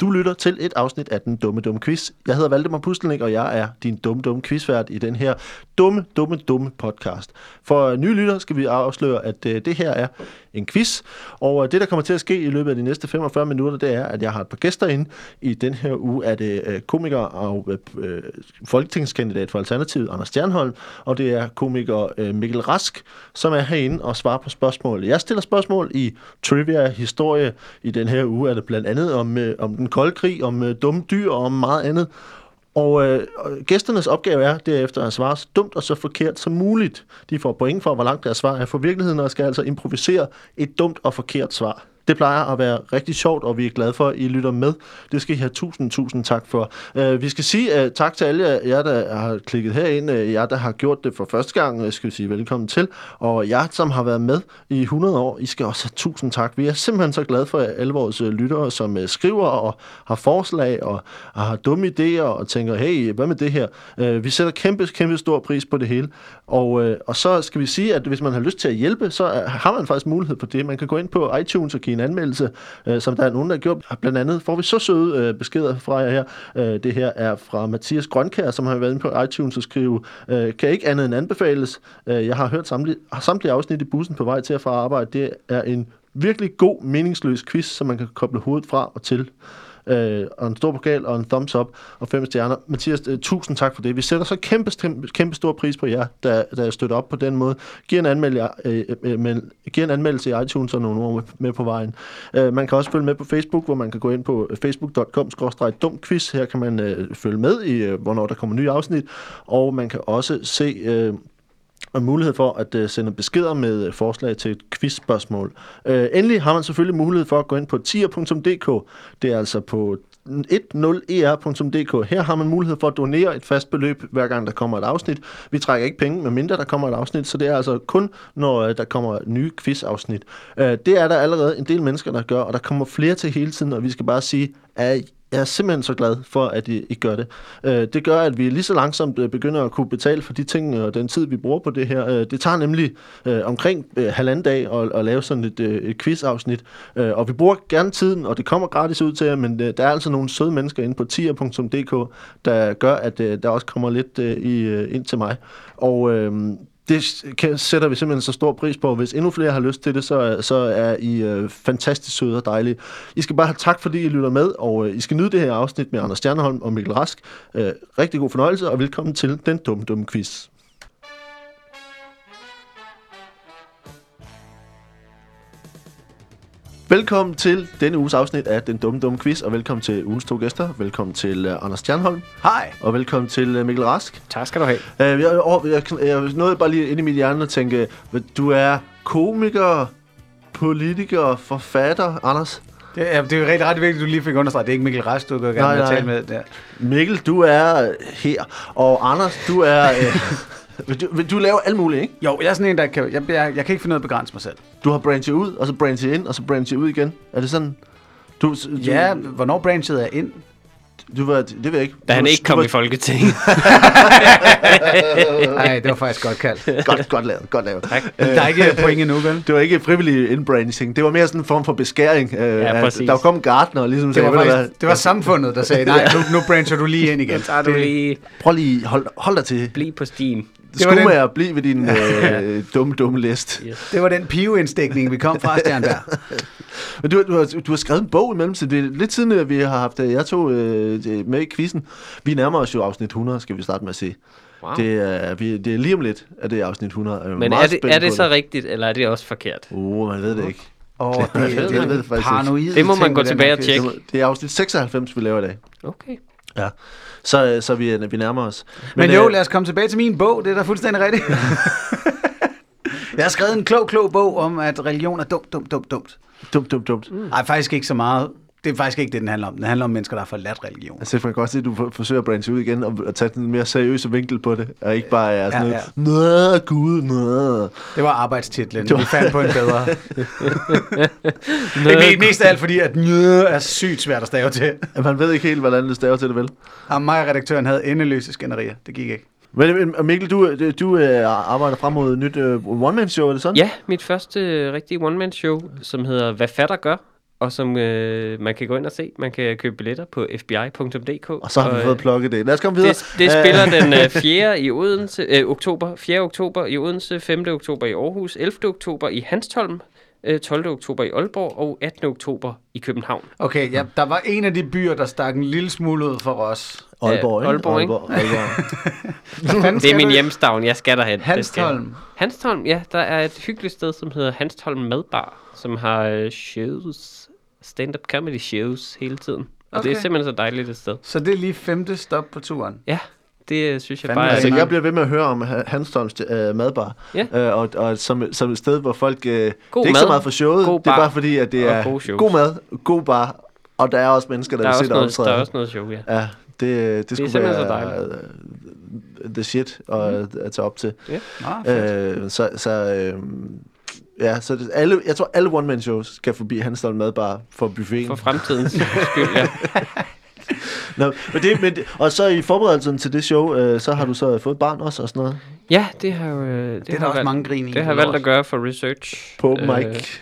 Du lytter til et afsnit af Den Dumme Dumme Quiz. Jeg hedder Valdemar Pustelnik, og jeg er din dumme dumme quizvært i den her dumme, dumme, dumme podcast. For nye lytter skal vi afsløre, at øh, det her er en quiz, og øh, det, der kommer til at ske i løbet af de næste 45 minutter, det er, at jeg har et par gæster inde. I den her uge er det øh, komiker og øh, øh, folketingskandidat for Alternativet, Anders Stjernholm, og det er komiker øh, Mikkel Rask, som er herinde og svarer på spørgsmål. Jeg stiller spørgsmål i trivia historie. I den her uge er det blandt andet om, øh, om den kolde krig, om øh, dumme dyr og om meget andet. Og øh, gæsternes opgave er derefter at svare så dumt og så forkert som muligt. De får point for, hvor langt deres svar er for virkeligheden, og skal altså improvisere et dumt og forkert svar. Det plejer at være rigtig sjovt, og vi er glade for, at I lytter med. Det skal I have tusind, tusind tak for. Uh, vi skal sige uh, tak til alle jer, der har klikket herind. Uh, jer, der har gjort det for første gang, uh, skal vi sige velkommen til. Og jer, som har været med i 100 år, I skal også have tusind tak. Vi er simpelthen så glade for alle vores uh, lyttere, som uh, skriver og har forslag og, og har dumme idéer og tænker, hey, hvad med det her? Uh, vi sætter kæmpe, kæmpe stor pris på det hele. Og, uh, og så skal vi sige, at hvis man har lyst til at hjælpe, så uh, har man faktisk mulighed for det. Man kan gå ind på iTunes og give en anmeldelse, øh, som der er nogen, der har gjort. Blandt andet får vi så søde øh, beskeder fra jer her. Øh, det her er fra Mathias Grønkær, som har været inde på iTunes og skrive, øh, kan ikke andet end anbefales. Øh, jeg har hørt samtlige, samtlige afsnit i bussen på vej til at fra arbejde. Det er en virkelig god, meningsløs quiz, som man kan koble hovedet fra og til øh, og en stor pokal og en thumbs up og fem stjerner. Mathias, øh, tusind tak for det. Vi sætter så kæmpe, kæmpe, stor pris på jer, der, der støtter op på den måde. Giv en, anmeldelse, øh, øh, øh, men, giv en anmeldelse i iTunes og nogle ord med, med på vejen. Øh, man kan også følge med på Facebook, hvor man kan gå ind på øh, facebook.com-dumquiz. Her kan man øh, følge med i, øh, hvornår der kommer nye afsnit, og man kan også se... Øh, og mulighed for at uh, sende beskeder med uh, forslag til et quizspørgsmål. Uh, endelig har man selvfølgelig mulighed for at gå ind på tier.dk. Det er altså på 10er.dk. Her har man mulighed for at donere et fast beløb, hver gang der kommer et afsnit. Vi trækker ikke penge, medmindre der kommer et afsnit, så det er altså kun, når uh, der kommer nye quizafsnit. Uh, det er der allerede en del mennesker, der gør, og der kommer flere til hele tiden, og vi skal bare sige, at jeg er simpelthen så glad for, at I, I gør det. Øh, det gør, at vi lige så langsomt øh, begynder at kunne betale for de ting øh, og den tid, vi bruger på det her. Øh, det tager nemlig øh, omkring øh, halvanden dag at, at lave sådan et, øh, et quiz-afsnit. Øh, og vi bruger gerne tiden, og det kommer gratis ud til jer, men øh, der er altså nogle søde mennesker inde på tier.dk, der gør, at øh, der også kommer lidt øh, i, øh, ind til mig. Og øh, det kan, sætter vi simpelthen så stor pris på. Hvis endnu flere har lyst til det, så, så er I øh, fantastisk søde og dejlige. I skal bare have tak, fordi I lytter med, og øh, I skal nyde det her afsnit med Anders Stjerneholm og Mikkel Rask. Øh, rigtig god fornøjelse, og velkommen til Den Dumme Dumme Quiz. Velkommen til denne uges afsnit af Den Dumme Dumme Quiz, og velkommen til ugens to gæster. Velkommen til uh, Anders Stjernholm. Hej. Og velkommen til uh, Mikkel Rask. Tak skal du have. Uh, jeg, jeg, jeg, jeg nåede bare lige ind i mit hjerne og tænke, du er komiker, politiker, forfatter, Anders. Det er, det er jo rigtig ret vigtigt, at du lige fik understreget. Det er ikke Mikkel Rask, du går gerne med at tale med. Der. Mikkel, du er her, og Anders, du er... uh, du, du laver alt muligt, ikke? Jo, jeg er sådan en, der kan... Jeg, jeg, jeg kan ikke finde noget at begrænse mig selv. Du har branchet ud, og så branchet ind, og så branchet ud igen. Er det sådan... Du, du, ja, hvornår branchet er ind? Du var, det ved jeg ikke. Da du, han ikke kom var, i Folketinget. Nej, det var faktisk godt kaldt. godt, godt lavet, godt lavet. Tak. Der er ikke point endnu, vel? Det var ikke frivillig indbranching. Det var mere sådan en form for beskæring. Ja, præcis. Der kom Gardner og ligesom det var, sagde, faktisk, det var samfundet, der sagde, nej, nu, nu brancher du lige ind igen. Så du lige... Prøv lige, hold, hold dig til. Bliv på Steam. Skumager, bliv ved din øh, dumme, dumme list. Yes. Det var den piveindstikning, vi kom fra, Stjernberg. Men du, du, har, du har skrevet en bog imellem, så det er lidt siden, at vi har haft jeg tog øh, med i quizzen. Vi nærmer os jo afsnit 100, skal vi starte med at se. Wow. Det, er, vi, det er lige om lidt, at det er afsnit 100. Jeg er Men er det, er det så det. rigtigt, eller er det også forkert? Uh, man ved det ikke. Åh, oh, det, det, det, det, ved det, paranoid det må man gå tilbage og tjekke. Det er afsnit 96, vi laver i dag. Okay. Ja, så, så vi, vi nærmer os. Men, Men jo, øh, lad os komme tilbage til min bog. Det er da fuldstændig rigtigt. Jeg har skrevet en klog, klog bog om, at religion er dumt, dumt, dumt, dumt. Dumt, dumt, dumt. Nej, mm. faktisk ikke så meget. Det er faktisk ikke det, den handler om. Den handler om mennesker, der har forladt religion. Altså, man kan godt se, at du forsøger at branche ud igen og tage den mere seriøse vinkel på det, og ikke bare er sådan ja, ja. noget, Nå, gud, nå. Det var arbejdstitlen. Vi fandt på en bedre. ikke mest af alt, fordi at nø er sygt svært at stave til. Man ved ikke helt, hvordan det staver til det, vel? Og mig og redaktøren havde endeløse skænderier. Det gik ikke. Men Mikkel, du, du uh, arbejder frem mod et nyt uh, one-man-show, er det sådan? Ja, mit første uh, rigtige one-man-show, som hedder Hvad fatter gør, og som øh, man kan gå ind og se. Man kan købe billetter på fbi.dk. Og så har vi øh, fået plukket det. Lad os komme videre. Det, det Øh, spiller den øh, 4. i Odense, øh, oktober, 4. oktober i Odense, 5. oktober i Aarhus, 11. oktober i Hanstholm, øh, 12. oktober i Aalborg og 18. oktober i København. Okay, ja, der var en af de byer, der stak en lille smule ud for os. Aalborg, ikke? Aalborg, ikke? Aalborg, Aalborg. Det er min hjemstavn, jeg skal derhen. Hanstholm. Hanstholm, ja, der er et hyggeligt sted, som hedder Hanstholm Madbar, som har øh, shows, stand-up comedy shows hele tiden. Og okay. det er simpelthen så dejligt et sted. Så det er lige femte stop på turen. Ja, det øh, synes jeg Fandme bare altså, jeg bliver ved med at høre om Ha- Hanstholms øh, madbar, Ja. øh, og, og som, som et sted, hvor folk... Øh, det er God ikke så meget for showet, god det er bar bare fordi, at det og er god mad, god bar, og der er også mennesker, der, Der er, vil se dig noget, der er optræde. også noget show, ja. Ja, det, det, det skulle simpelthen så være øh, the shit at, at tage op til. Ah, fedt. Øh, så så øh, ja, så det, alle, jeg tror, alle one-man-shows skal forbi Hanstholm Madbar for buffeten. For fremtidens skyld, ja. Nå, men det, men det, og så i forberedelsen til det show, øh, så har du så fået et barn også og sådan noget Ja, det har jo... øh, Det, Det er har der også valgt, mange grin i. Det har jeg valgt at gøre for research. på open Øh, mic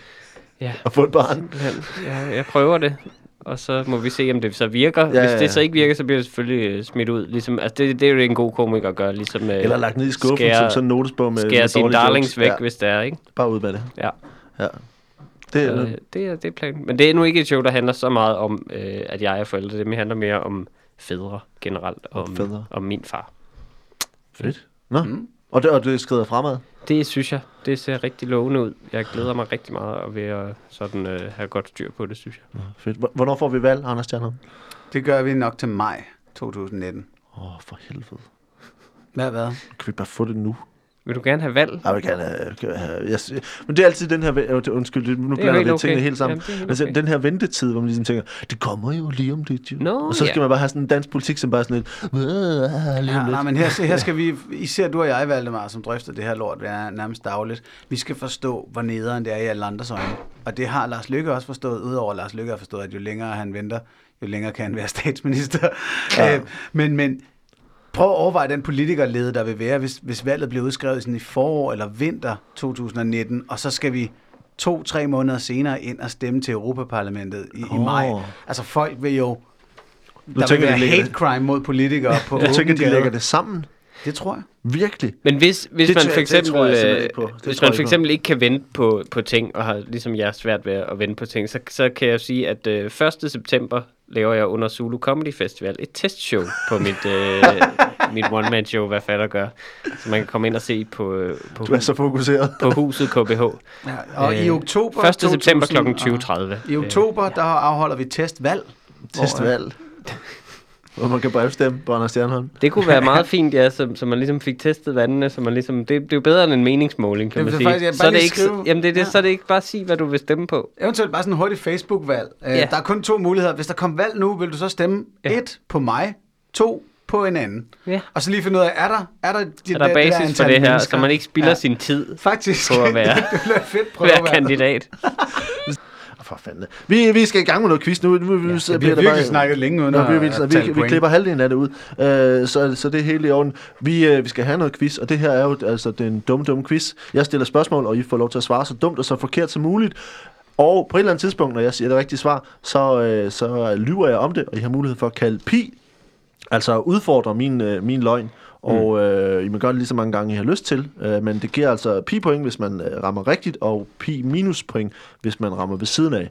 ja. og få et barn. Simpelthen. Jeg, jeg prøver det, og så må vi se, om det så virker. Ja, Hvis det så ikke virker, så bliver det selvfølgelig øh, smidt ud. Ligesom, altså det, det er jo en god komiker at gøre, ligesom øh, Eller lagt ned i skuffen skære- som sådan en notesbog med, skære sine darlings jokes. væk, Ja, hvis det er, ikke? bare ud med det. Ja. Ja. Det, Så, er, øh, det, er, det er planen. Men det er nu ikke et show, der handler så meget om, øh, at jeg er forældre. Det handler mere om fædre generelt, og Om om, fædre. om min far. fedt. Nå, Mm. Og, det, og det skrider fremad. Det synes jeg, det ser rigtig lovende ud. Jeg glæder mig rigtig meget at sådan, øh, have godt styr på det, synes jeg. Fedt. Hvor- Hvornår får vi valg, Anders Stjernholm? Det gør vi nok til maj 2019. Åh, oh, for helvede. Hvad, hvad? Kan vi bare få det nu? Vil du gerne have valg? Jeg vil gerne have, have jeg, men det er altid den her, øh, undskyld, nu er blander okay. tingene helt sammen. Jamen, helt altså, okay. den her ventetid, hvor man ligesom tænker, det kommer jo lige om lidt, jo. Nå, og så skal ja. man bare have sådan en dansk politik, som bare er sådan lidt, "Øh, lige Ja, nej, men her, her skal vi, især du og jeg, Valdemar, som drøfter det her lort, det er nærmest dagligt. Vi skal forstå, hvor nederen det er i alle andres øjne. Og det har Lars Lykke også forstået, udover Lars Lykke har forstået, at jo længere han venter, jo længere kan han være statsminister. Ja. Øh, men, men prøv at overveje den politikerlede, der vil være, hvis, hvis valget bliver udskrevet sådan i forår eller vinter 2019, og så skal vi to-tre måneder senere ind og stemme til Europaparlamentet i, oh. i maj. Altså folk vil jo... Der vil tænker, de være lægger hate det- crime mod politikere på Jeg tænker, de lægger det sammen. Det tror jeg. Virkelig. Men hvis, hvis Det man for jeg- det eksempel, jeg øh, på. Det hvis man for eksempel ikke kan vente på, på ting, og har ligesom jeg svært ved at vente på ting, så, så kan jeg sige, at øh, 1. september laver jeg under Zulu Comedy Festival et testshow på mit, øh, mit one-man-show, hvad fatter gør. Så man kan komme ind og se på, øh, på, Du er så fokuseret. på huset KBH. Ja, og i Øh, oktober... 1. september kl. 2000 20.30. I oktober, der afholder vi testvalg. hvor, øh, Testvalg. Hvor man kan brevstemme på Anders Stjernholm. Det kunne være meget fint, ja, så, så man ligesom fik testet vandene, så man ligesom, det, det er jo bedre end en meningsmåling, kan Det man sige. faktisk- jeg så er det ikke, skrive- jamen det er det, Ja. så er det ikke bare at sige, hvad du vil stemme på. Eventuelt bare sådan en hurtig Facebook-valg. Uh, Ja. Der er kun to muligheder. Hvis der kommer valg nu, vil du så stemme Ja. et på mig, to på en anden. Ja. Og så lige finde ud af, er der, er der, de, Er der basis for antal det her, mennesker? så man ikke spilder ja. sin tid Faktisk. på at være- det bliver et fedt hver prøve. kandidat. For fanden. Vi, vi skal i gang med noget quiz nu. nu, Ja, så det bliver virkelig snakket længe uden at- vi, vi, at vi, vi, vi klipper halvdelen af det ud, øh, så, så det er helt i orden. Vi, øh, vi skal have noget quiz, og det her er jo altså den dumme, dumme quiz. Jeg stiller spørgsmål, og I får lov til at svare så dumt og så forkert som muligt. Og på et eller andet tidspunkt, når jeg siger det rigtige svar, så, øh, så lyver jeg om det, og I har mulighed for at kalde pi, altså udfordre min, øh, min løgn. Mm. Og øh, I må gøre det lige så mange gange, I har lyst til. Øh, men det giver altså pi-point, hvis man øh, rammer rigtigt, og pi-minus-point, hvis man rammer ved siden af.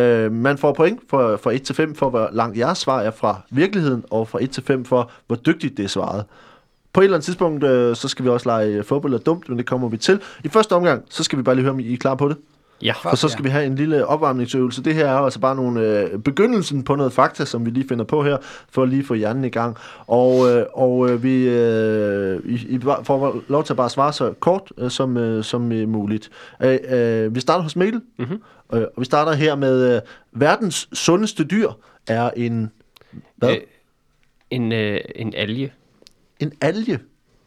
Øh, man får point fra, fra 1 til 5 for, hvor langt jeres svar er fra virkeligheden, og fra 1 til 5 for, hvor dygtigt det er svaret. På et eller andet tidspunkt, øh, så skal vi også lege fodbold er dumt, men det kommer vi til. I første omgang, så skal vi bare lige høre, om I er klar på det. Ja. Og så skal vi have en lille opvarmningsøvelse. Det her er altså bare nogle øh, begyndelsen på noget fakta, som vi lige finder på her, for lige at få hjernen i gang. Og, øh, og øh, vi øh, I, I får lov til at bare svare så kort øh, som, øh, som øh, muligt. Øh, øh, vi starter hos Mikkel, Mhm. øh, og vi starter her med øh, verdens sundeste dyr er en hvad? Øh, en, øh, en alge. En alge.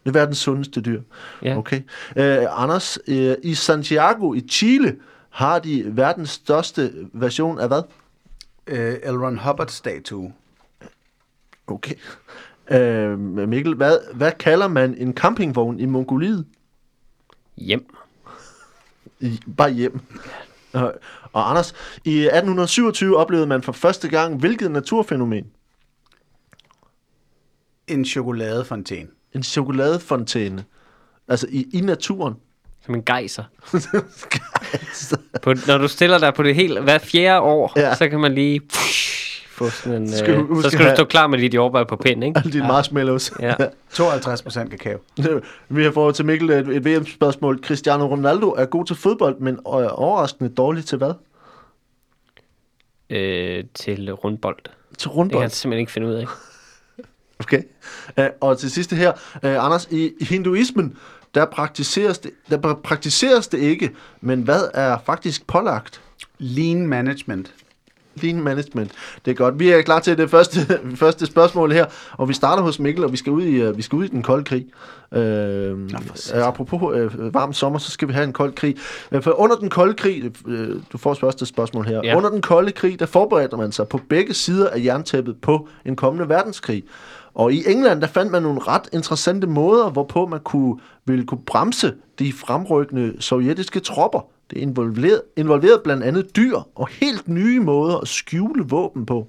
Det er verdens sundeste dyr. Ja. Okay. Øh, Anders, øh, i Santiago i Chile har de verdens største version af hvad? Øh, L. Ron Hubbard-statue. Okay. Øh, Mikkel, hvad, hvad kalder man en campingvogn i Mongoliet? Hjem. I, bare hjem. Øh, Og Anders, i 1827 oplevede man for første gang hvilket naturfænomen? En chokoladefontæne. En chokoladefontæne. Altså i, i naturen. Som en gejser. På, når du stiller dig på det helt, hver fjerde år, Ja. ja. så kan man lige pff, få sådan en... Skal du øh, så skal du stå klar med dit jordbær på pind, ikke? Alle dine marshmallows. Ja. 52 procent kakao. Vi har fået til Mikkel et, et VM-spørgsmål. Cristiano Ronaldo er god til fodbold, men er overraskende dårlig til hvad? Øh, til rundbold. Det Til kan rundbold. jeg simpelthen ikke finde ud af. Okay. Uh, og til sidste her, uh, Anders, i hinduismen, der praktiseres, det, der praktiseres det ikke, men hvad er faktisk pålagt? Lean management. Lean management. Det er godt. Vi er klar til det første, første spørgsmål her, og vi starter hos Mikkel, og vi skal ud i, uh, vi skal ud i den kolde krig. Uh, uh, apropos uh, varm sommer, så skal vi have en kold krig. Uh, for under den kolde krig, uh, du får første spørgsmål her. Ja. Under den kolde krig, der forbereder man sig på begge sider af jerntæppet på en kommende verdenskrig. Og i England, der fandt man nogle ret interessante måder, hvorpå man kunne, ville kunne bremse de fremrykkende sovjetiske tropper. Det involverede, involverede blandt andet dyr og helt nye måder at skjule våben på.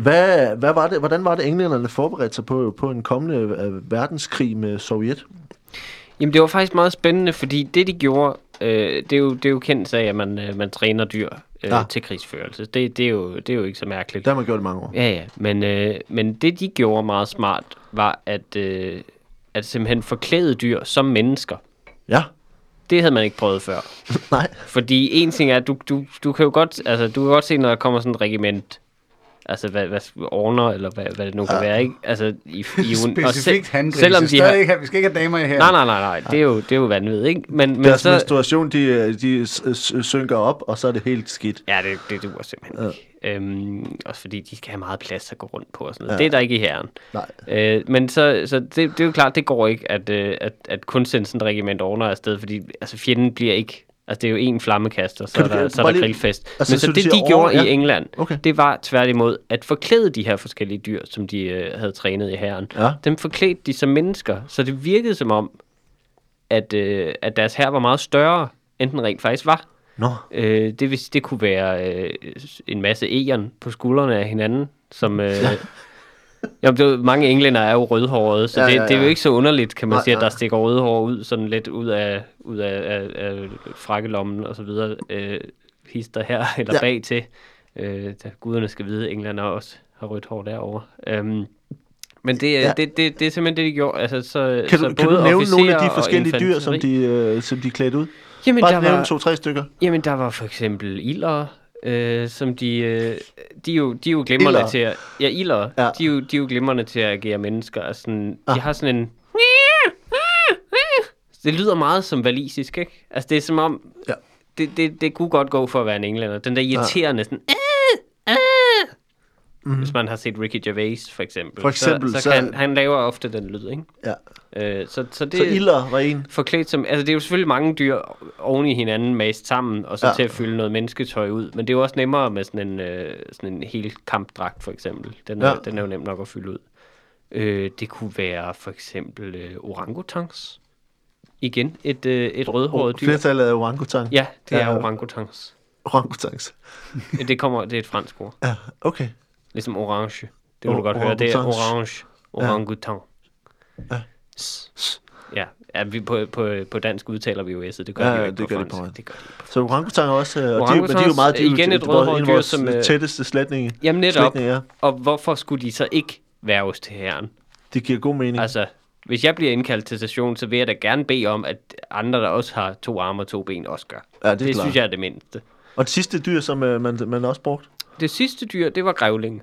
Hvad, hvad var det, hvordan var det, englænderne forberedte sig på, på en kommende øh, verdenskrig med Sovjet? Jamen, det var faktisk meget spændende, fordi det, de gjorde, øh, det, er jo, det er jo kendt sag, at man, øh, man træner dyr øh, ja. til krigsførelse. Det, det, er jo, det er jo ikke så mærkeligt. Det har man gjort i mange år. Ja, ja. Men, øh, men det, de gjorde meget smart, var at, øh, at simpelthen forklæde dyr som mennesker. Ja, Det havde man ikke prøvet før. nej. Fordi en ting er, at du, du, du kan jo godt, altså, du kan godt se, når der kommer sådan et regiment, altså hvad, hvad ordner, eller hvad, hvad det nu kan Ja. være, ikke? Altså, i, i, un- og Specifikt se- handgrise. Selvom de har, ikke, vi skal ikke have damer i her. nej, nej, nej, nej, det er jo, det er jo vanvittigt, ikke? Men, men Deres så, menstruation, de, øh, de synker op, og så er det helt skidt. Ja, det, det duer simpelthen ikke. Øhm, også fordi de skal have meget plads at gå rundt på og sådan noget. Ja. Det er der ikke i herren. Nej. Øh, men så, så det, det er jo klart, det går ikke, at, øh, at, at kun sende sådan et regiment ordner afsted, fordi altså, fjenden bliver ikke... Altså, det er jo en flammekaster, så du- der, så er der grillfest. altså, Men så så det, de over- gjorde ja. i England, Okay. det var tværtimod at forklæde de her forskellige dyr, som de øh, havde trænet i herren. Ja. Dem forklædte de som mennesker, så det virkede som om, at, øh, at deres her var meget større, end den rent faktisk var. Nå, Øh, det, vil, det kunne være øh, en masse egern på skuldrene af hinanden, som... Øh, Jamen, det mange englænder er jo rødhårede, så Ja, ja, det, ja, det er jo ja. ikke så underligt, kan man Nej, sige, at der stikker rødhår ud, sådan lidt ud af, ud af, af, af frakkelommen og så videre, øh, hister her eller Ja. ja. bag til. Øh, da guderne skal vide, at englænder også har rødt hår derovre. Øhm, men det, Ja. ja. det, det, det er simpelthen det, de gjorde. Altså, så, kan så du, kan du både nævne nogle af de forskellige dyr, som de, øh, som de klædte ud? Jamen, Bare der nævne var, to-tre stykker. Jamen, der var for eksempel ilder, øh, som de, øh, de, er jo, de er jo glimrende Ilder? til at... Ja, ilder. Ja. Ja. De, er jo, de er jo glimrende til at agere mennesker. Altså, sådan, Ah. De har sådan en... Det lyder meget som valisisk, ikke? Altså, det er som om... Ja. Det, det, det kunne godt gå for at være en englænder. Den der irriterende sådan... Mm-hmm. Hvis man har set Ricky Gervais, for eksempel. For eksempel, så, så, så- kan han, han laver ofte den lyd, ikke? Ja. Øh, så, så det, Så ilder var en. forklædt som... Altså, det er jo selvfølgelig mange dyr oven i hinanden mast sammen, og så Ja. til at fylde noget mennesketøj ud. Men det er jo også nemmere med sådan en, øh, sådan en hel kampdragt, for eksempel. Den er, Ja. den er jo nem nok at fylde ud. Øh, det kunne være for eksempel øh, orangutans. Igen, et, øh, et rødhåret dyr. Flertallet af orangutang. Ja, det er Ja. orangutans. Orangutangs. Det, kommer, det er et fransk ord. Ja, okay. Ligesom orange. Det O- du godt høre. Det er orange. Orangutan. Ja. Ja, ja vi på, på, på dansk udtaler vi jo S'et. Det gør Ja, de jo ikke det på gør de på fransk. fransk. Det gør de ikke på Så orangutang er også, og de, men de er jo meget, de igen et de af dyr, som, øh, tætteste slægtninge. Jamen netop. Ja. Og hvorfor skulle de så ikke værves til herren? Det giver god mening. Altså, hvis jeg bliver indkaldt til station, så vil jeg da gerne bede om, at andre, der også har to arme og to ben, også gør. Ja, det er det klart. synes jeg er det mindste. Og det sidste dyr, som øh, man, man også brugt, Det sidste dyr, det var grævling.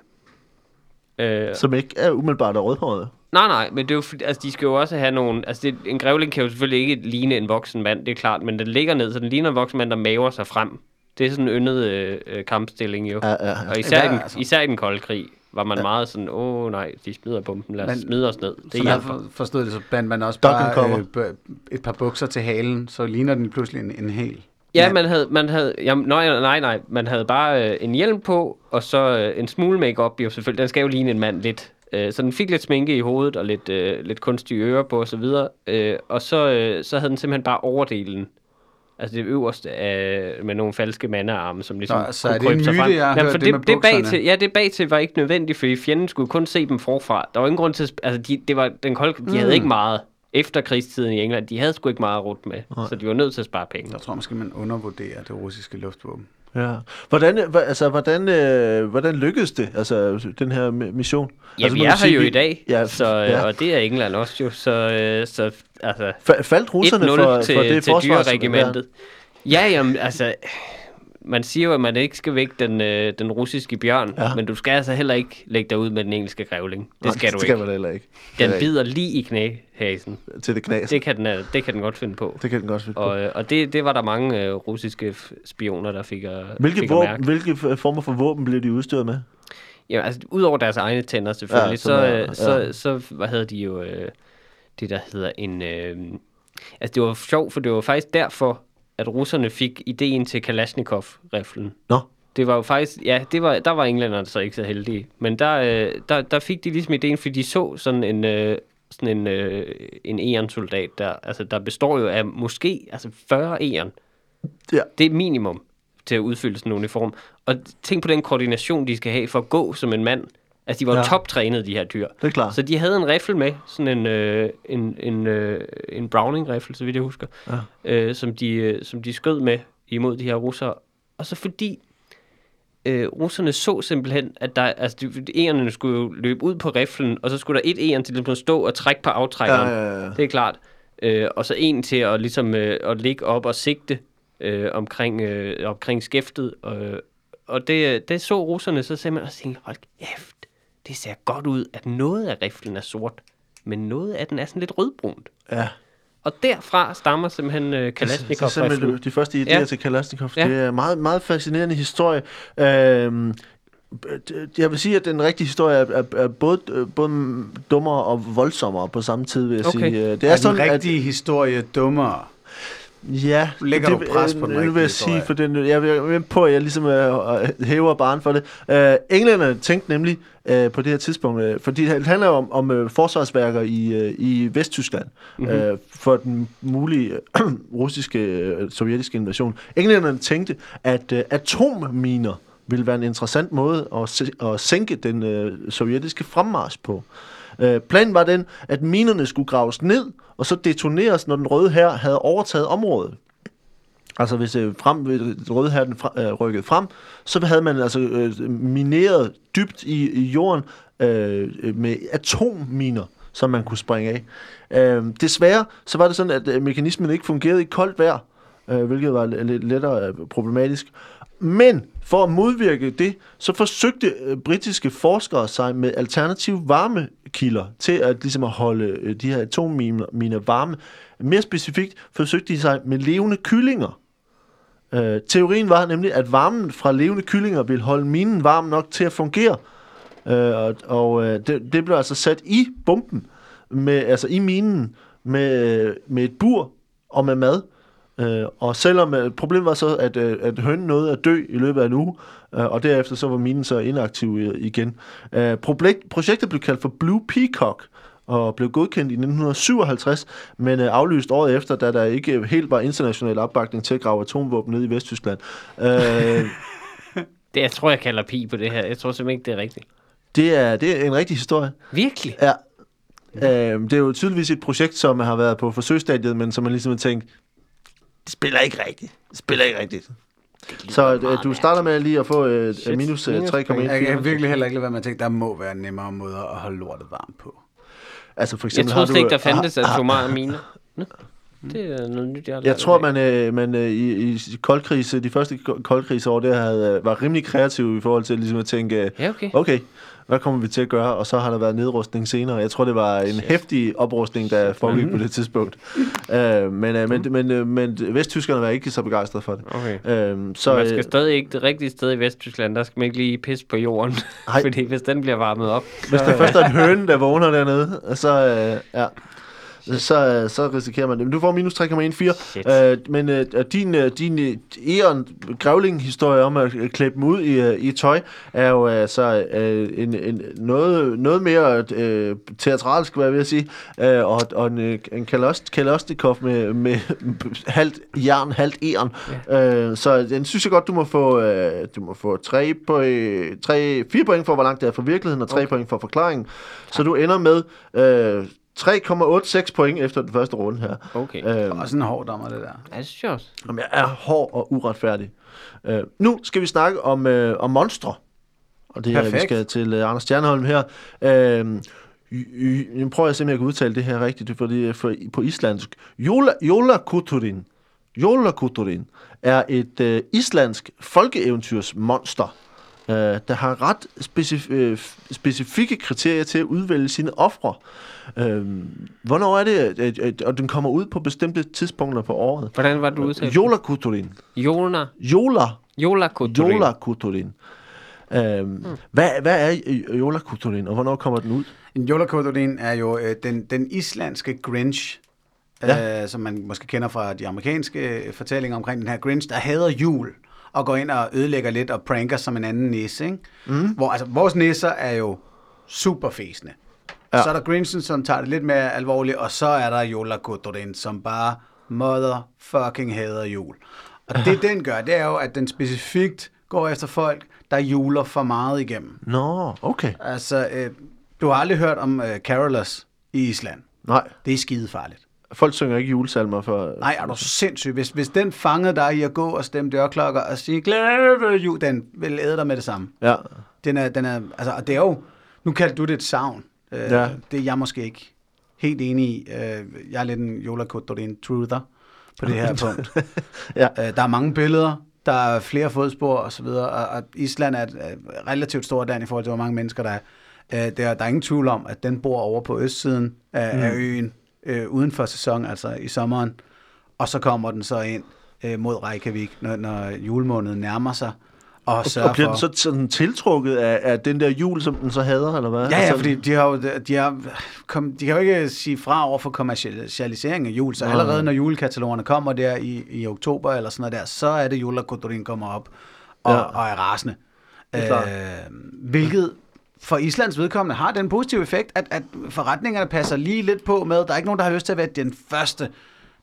Øh, som ikke er umiddelbart er rødhåret. nej, nej, men det er jo, altså, de skal jo også have nogle... Altså, det, en grævling kan jo selvfølgelig ikke ligne en voksen mand, det er klart, men den ligger ned, så den ligner en voksen mand, der maver sig frem. Det er sådan en yndet øh, øh, kampstilling jo. Ja, ja, ja. Og især, i den, altså. især i den kolde krig var man ja. meget sådan, åh nej, de smider bomben, lad os Men- smide os ned. Det hjælper. for- forstod det, så bandt man også Duck and bare øh, et par bukser til halen, så ligner den pludselig en, en hel. Ja, man havde, man havde, jamen, nej, nej, nej, man havde bare øh, en hjelm på, og så øh, en smule makeup jo selvfølgelig. Den skal jo ligne en mand lidt. Øh, så den fik lidt sminke i hovedet, og lidt, øh, lidt kunstige ører på, og så videre. Øh, og så, øh, så havde den simpelthen bare overdelen Altså det øverste af, med nogle falske mandearme, som ligesom Nå, så kunne krybe sig frem. jeg har Jamen, for det det, det bag til, Ja, det bag til var ikke nødvendigt, fordi fjenden skulle kun se dem forfra. Der var ingen grund til, altså de, det var, den kolde, de Mm. havde ikke meget efter krigstiden i England. De havde sgu ikke meget rudt med, så de var nødt til at spare penge. Jeg tror måske, man undervurderer det russiske luftvåben. Ja. Hvordan, altså, hvordan, øh, hvordan lykkedes det, altså, den her mi- mission? Ja, altså, vi er her sige, jo vi- i dag, Ja, så, ja. ja. og det er England også jo, så, øh, så altså, Fa- Faldt russerne 1-0 for, til, for det til forsvar? dyreregimentet. Ja, jamen, altså, man siger jo, at man ikke skal vække den, øh, den russiske bjørn, Ja. men du skal altså heller ikke lægge dig ud med den engelske grævling. Det Nej, skal det du skal ikke. man heller ikke. Det Den rigtigt. bider lige i knæhasen. Til det knas. Det kan den, øh, det kan den godt finde på. det kan den godt finde på. Og, øh, og det, det var der mange øh, russiske spioner, der fik at, Hvilke, fik at våben, mærke. hvilke former for våben blev de udstyret med? Ja, altså, udover deres egne tænder selvfølgelig, Ja, så, øh, ja. så, så, hvad havde de jo, øh, det der hedder en, øh, altså det var sjovt, for det var faktisk derfor, at russerne fik ideen til Kalashnikov-riflen. Nå, Det var jo faktisk, ja, det var, der var englænderne så ikke så heldige, men der, øh, der, der fik de ligesom ideen, fordi de så sådan en, øh, sådan en, øh, en EON-soldat, der, altså, der består jo af måske altså 40 EON. Ja. Det er minimum til at udfylde sådan en uniform. Og tænk på den koordination, de skal have for at gå som en mand. Altså, de var Ja. toptrænet, de her dyr. det er klart. Så de havde en riffel med, sådan en, øh, en, en, øh, en Browning-riffel, så vidt jeg husker, Ja. øh, som, de, øh, som de skød med imod de her russere. Og så fordi øh, russerne så simpelthen, at der, altså, de, de skulle jo løbe ud på riflen, og så skulle der et eren til ligesom at stå og trække på aftrækkeren. Ja, ja, ja. Det er klart. Øh, og så en til at, ligesom, øh, at ligge op og sigte øh, omkring, øh, omkring skæftet. Og, og det, det så russerne så simpelthen og tænkte, hold kæft, det ser godt ud, at noget af riflen er sort, men noget af den er sådan lidt rødbrunt. Ja. Og derfra stammer simpelthen øh, Det er Kalashnikov simpelthen de første idéer Ja. til Kalashnikov. Ja. Det er en meget, meget fascinerende historie. Øhm, jeg vil sige, at den rigtige historie er, er, er både, øh, både dummere og voldsommere på samme tid, vil jeg Okay. sige. Øh, Det er, er sådan, den rigtige historie dummere. Ja, Lægger det, du pres på den øh, nu vil rigtige jeg sige, for den, jeg er med på, at jeg ligesom øh, hæver barn for det. Øh, englænderne tænkte nemlig øh, på det her tidspunkt, øh, fordi det handler om, om øh, forsvarsværker i, øh, i Vesttyskland, mm-hmm. øh, for den mulige øh, russiske, øh, sovjetiske invasion. Englænderne tænkte, at øh, atomminer ville være en interessant måde at, se, at sænke den øh, sovjetiske fremmarsch på. Øh, planen var den, at minerne skulle graves ned, og så detoneres, når den røde her havde overtaget området. Altså hvis øh, frem, den røde her den fra, øh, rykkede frem, så havde man altså øh, mineret dybt i, i jorden øh, øh, med atomminer, som man kunne springe af. Øh, desværre så var det sådan, at øh, mekanismen ikke fungerede i koldt vejr, øh, hvilket var lidt lettere øh, problematisk. Men for at modvirke det, så forsøgte øh, britiske forskere sig med alternative varmekilder til at, ligesom at holde øh, de her atomminer varme. Mere specifikt forsøgte de sig med levende kyllinger. Øh, teorien var nemlig, at varmen fra levende kyllinger ville holde minen varm nok til at fungere. Øh, og og øh, det, det blev altså sat i bomben, med, altså i minen, med, øh, med et bur og med mad. Øh, og selvom øh, problemet var så, at, øh, at hønen nåede at dø i løbet af en uge, øh, og derefter så var minen så inaktiv øh, igen. Øh, projekt, projektet blev kaldt for Blue Peacock, og blev godkendt i 1957, men øh, aflyst året efter, da der ikke helt var international opbakning til at grave atomvåben ned i Vesttyskland. Øh, Det, jeg tror, jeg kalder pi på det her. Jeg tror simpelthen ikke, det er rigtigt. det, er, det er en rigtig historie. Virkelig? Ja. Øh, det er jo tydeligvis et projekt, som har været på forsøgsstadiet, men som man ligesom har tænkt, det spiller ikke rigtigt. Det spiller ikke rigtigt. Så øh, du starter med lige at få øh, Shit. minus øh, Minus 3,1. point. Jeg kan virkelig heller ikke lade være med at tænke, der må være nemmere måder at holde lortet varmt på. Altså for Jeg eksempel troede har slet ikke, du, der fandtes ah, ah, atomare miner. Nå, Det er noget nyt, jeg har Jeg tror, man, øh, man øh, i, i koldkrise, de første ko- koldkrigsår, der havde, øh, var rimelig kreativ i forhold til ligesom at tænke, øh, Ja, okay. okay, hvad kommer vi til at gøre? Og så har der været nedrustning senere. Jeg tror, det var en Shit. hæftig oprustning, der foregik på det tidspunkt. øh, men, øh, men, men, øh, men vesttyskerne var ikke så begejstrede for det. Okay. Øh, Så man skal øh, stadig ikke det rigtige sted i Vesttyskland. Der skal man ikke lige pisse på jorden. Fordi hvis den bliver varmet op, hvis der først er en høne, der vågner dernede, så, øh, ja. Så, så risikerer man det. Men du får minus 3,14. Shit. Øh, men øh, din, øh, din øh, Eon grævling-historie om at klæde dem ud i, øh, i tøj, er jo altså øh, en, en, noget, noget mere øh, teatralsk, hvad jeg vil sige, øh, og, og en, øh, en kalost, kalostikov med, med halvt jern, halvt Eon. Øh, så den synes jeg godt, du må få, øh, du må få 3 point, 3, 4 point for, hvor langt det er fra virkeligheden, og 3 okay. point for forklaringen. Så du ender med øh, 3,86 point efter den første runde her. Okay. Øh, Og sådan en hård dommer, det der. Ja, det synes jeg også. Jamen, jeg er hård og uretfærdig. Uh, nu skal vi snakke om, uh, om monstre. Og det er, vi skal til uh, Anders Stjernholm her. Y- y- nu prøver jeg simpelthen, jeg kan udtale det her rigtigt, fordi for, på islandsk. Jola, Jola Kuturin. Jola Kuturin er et uh, islandsk folkeeventyrsmonster, uh, der har ret specif- uh, specifikke kriterier til at udvælge sine ofre. Uh, hvornår er det, at, at, at, og den kommer ud på bestemte tidspunkter på året? Hvordan var du udtalte? Jola Kuturin. Jona. Jola. Jola Kuturin. Jola Kuturin. Øhm, mm. hvad, hvad er Jola Kuturin, og hvornår kommer den ud? En Jolakodorin er jo øh, den, den islandske Grinch, ja. øh, som man måske kender fra de amerikanske øh, fortællinger omkring den her Grinch, der hader jul og går ind og ødelægger lidt og pranker som en anden nisse. Ikke? Mm. Hvor, altså, vores nisser er jo super fæsende. Ja. Så er der Grinchen, som tager det lidt mere alvorligt, og så er der Jolakodorin, som bare motherfucking hader jul. Og det den gør, det er jo, at den specifikt går efter folk, der juler for meget igennem. Nå, okay. Altså, øh, du har aldrig hørt om øh, carolers i Island. Nej, Det er skide farligt. Folk synger ikke julesalmer for... Nej, er du sindssyg. Hvis, hvis den fangede dig i at gå og stemme dørklokker og sige, glæde jul, den vil æde dig med det samme. Ja, Den er, den er, altså, og det er jo, nu kalder du det et savn. Øh, Ja. Det er jeg måske ikke helt enig i. Øh, jeg er lidt en Jola Kotorin truther på det her punkt. Ja. Øh, der er mange billeder, der er flere fodspor og så videre, og, og Island er et øh, relativt stort land i forhold til, hvor mange mennesker der er. Øh, der, der er ingen tvivl om, at den bor over på østsiden af, mm. af øen, øh, uden for sæson, altså i sommeren, og så kommer den så ind øh, mod Reykjavik, når, når julemåneden nærmer sig, og og bliver for... den så sådan tiltrukket af, af den der jul, som den så hader, eller hvad? Ja, ja, Altså, fordi de har jo, de har, kom, de kan jo ikke sige fra over for kommercialisering af jul, så allerede når julekatalogerne kommer der i, i oktober eller sådan noget der, så er det Jula Kotorin kommer op og, Ja. og er rasende. Er. Øh, hvilket for Islands vedkommende har den positive effekt, at, at forretningerne passer lige lidt på med, der er ikke nogen, der har lyst til at være den første,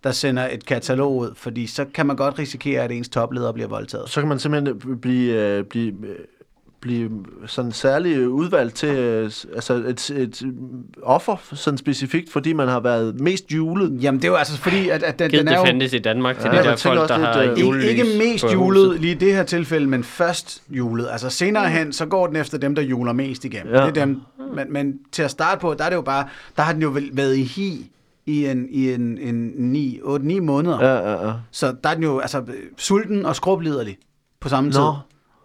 der sender et katalog ud, fordi så kan man godt risikere, at ens topleder bliver voldtaget. Så kan man simpelthen blive, øh, blive, øh, blive sådan særlig udvalgt til øh, altså et, et offer, sådan specifikt, fordi man har været mest julet. Jamen det er jo altså fordi, at, at den, Givet den er det jo... findes i Danmark til Ja, de der folk, der har lidt, øh, julelys Ikke, ikke mest julet huset. lige i det her tilfælde, men først julet. Altså senere hen, så går den efter dem, der juler mest igennem. Ja. Det er dem, men, men til at starte på, der er det jo bare, der har den jo været i hi i en, i en, en 9, 8-9 måneder. Ja. Ja, ja. Så der er den jo altså sulten og skrubliderlig på samme tid.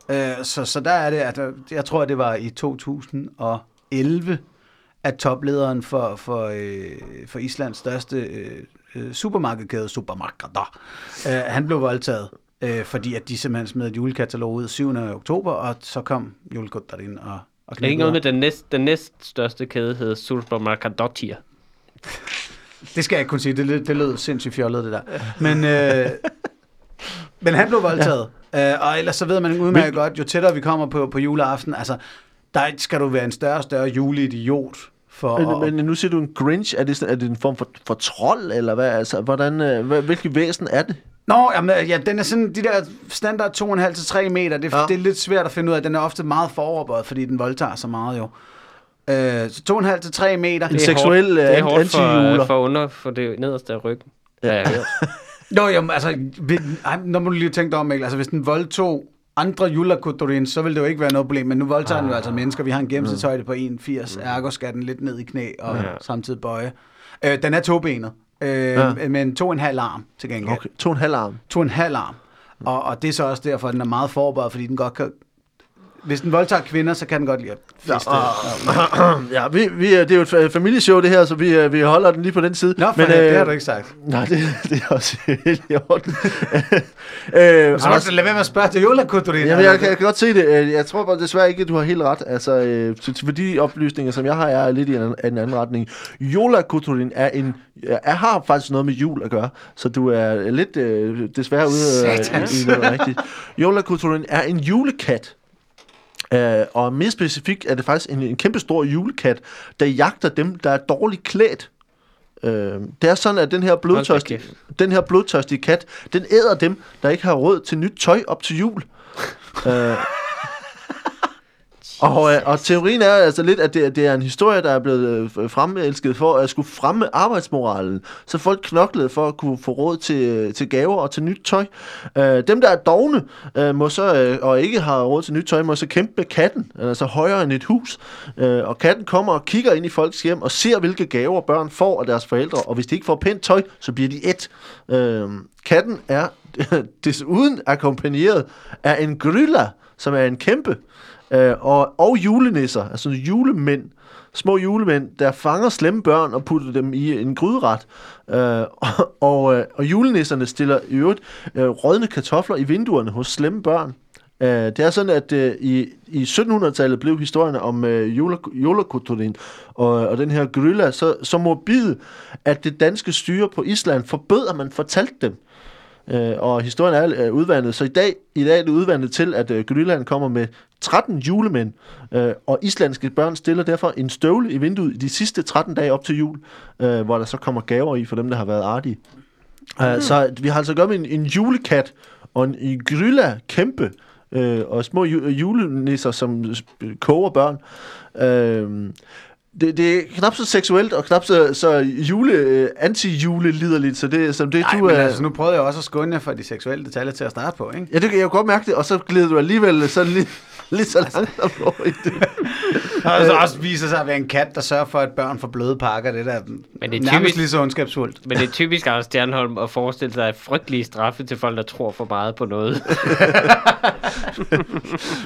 Øh, så, så der er det, at øh, jeg tror, det var i 2011, at toplederen for, for, øh, for Islands største øh, øh, supermarkedkæde, Supermarkeder, øh, han blev voldtaget, øh, fordi at de simpelthen smed et julekatalog ud 7. oktober, og så kom julekutterin og, og Er det ikke noget med den næst, den næst største kæde hedder Supermarkadottir? Det skal jeg ikke kunne sige, det, lød- det lød sindssygt fjollet, det der. Men, øh, men han blev voldtaget, ja. Øh, og ellers så ved man udmærket godt, jo tættere vi kommer på, på juleaften, altså, der skal du være en større og større juleidiot for. Men, men nu siger du en Grinch, er det, sådan- er det en form for, for trold, eller hvad? Altså, hvordan, øh, hvad, hvilket væsen er det? Nå, jamen, ja, den er sådan, de der standard 2,5-3 meter, det, Ja. det er lidt svært at finde ud af. Den er ofte meget foroverbøjet, fordi den voldtager så meget jo. Øh, så 2,5-3 meter. En seksuel, hårdt, det er øh, hårdt for, anti-juler. for under for det nederste af ryggen. Ja, ja. Nå, jamen, altså, ej, når man lige tænkt om, Mikkel, altså hvis den voldtog andre julakutorin, så ville det jo ikke være noget problem, men nu voldtager den jo altså mennesker. Vi har en gennemsnitshøjde på 1,80, ergo skal den lidt ned i knæ og Ja. samtidig bøje. Øh, den er tobenet, øh, Ja. ja. men to og en halv arm til gengæld. Okay, to og en halv arm. To og en halv arm. Og, og det er så også derfor, at den er meget forberedt, fordi den godt kan... hvis den voldtager kvinder, så kan den godt lide at feste. Ja, vi, vi, det er jo et fa- familieshow, det her, så vi, øh, vi holder den lige på den side. Nå, for Men, det, det har du ikke sagt. Nej, det, det er også helt i orden. øh, Så du lade være med at spørge til Jola Kuturin. Jamen, jeg, kan, jeg kan godt se det. Øh, Jeg tror bare desværre ikke, at du har helt ret. Altså, øh, for de oplysninger, som jeg har, er lidt i en, anden- en anden retning. Jola Kuturin er en, er, har faktisk noget med jul at gøre, så du er lidt øh, desværre ude øh, i, i noget rigtigt. Jola Kuturin er en julekat. Uh, og mere specifikt er det faktisk en, en kæmpe stor julekat, der jagter dem, der er dårligt klædt. Uh, det er sådan, at den her blodtørstige, den her blodtørstige kat, den æder dem, der ikke har råd til nyt tøj op til jul. uh, og, øh, og teorien er altså lidt, at det, det er en historie, der er blevet øh, fremelsket for at skulle fremme arbejdsmoralen. Så folk knoklede for at kunne få råd til, øh, til gaver og til nyt tøj. Øh, dem, der er dogne øh, må så, øh, og ikke har råd til nyt tøj, må så kæmpe med katten, altså højere end et hus. Øh, og katten kommer og kigger ind i folks hjem og ser, hvilke gaver børn får af deres forældre. Og hvis de ikke får pænt tøj, så bliver de et. Øh, katten er desuden akkompagneret af en grylla, som er en kæmpe øh, og, og julenisser, altså julemænd, små julemænd, der fanger slemme børn og putter dem i en gryderet. Øh, og, og, og julenisserne stiller i øvrigt øh, rådne kartofler i vinduerne hos slemme børn. Øh, det er sådan, at øh, i, i 1700-tallet blev historien om øh, julekulturen og, og den her grylla så, så morbid, at det danske styre på Island forbød, at man fortalte dem. Øh, og historien er øh, udvandet. Så i dag, i dag er det udvandet til, at øh, Grønland kommer med 13 julemænd, øh, og islandske børn stiller derfor en støvle i vinduet i de sidste 13 dage op til jul, øh, hvor der så kommer gaver i for dem, der har været artige. Mm. Uh, så vi har altså gøre med en, en julekat og en, en grylla kæmpe, øh, og små ju- julenisser, som koger børn. Øh, det, det er knap så seksuelt og knap så, så jule, øh, anti-juleliderligt, så det, som det Nej, du er... altså, nu prøvede jeg også at skåne jer for de seksuelle detaljer til at starte på, ikke? Ja, det jeg jo godt mærke det, og så glider du alligevel sådan lige, lige så langsomt over i det. Og så også viser sig at være en kat, der sørger for, at børn får bløde pakker. Det der Men det er nærmest typisk- lige så ondskabsfuldt. Men det er typisk Anders Stjernholm at forestille sig frygtelige straffe til folk, der tror for meget på noget.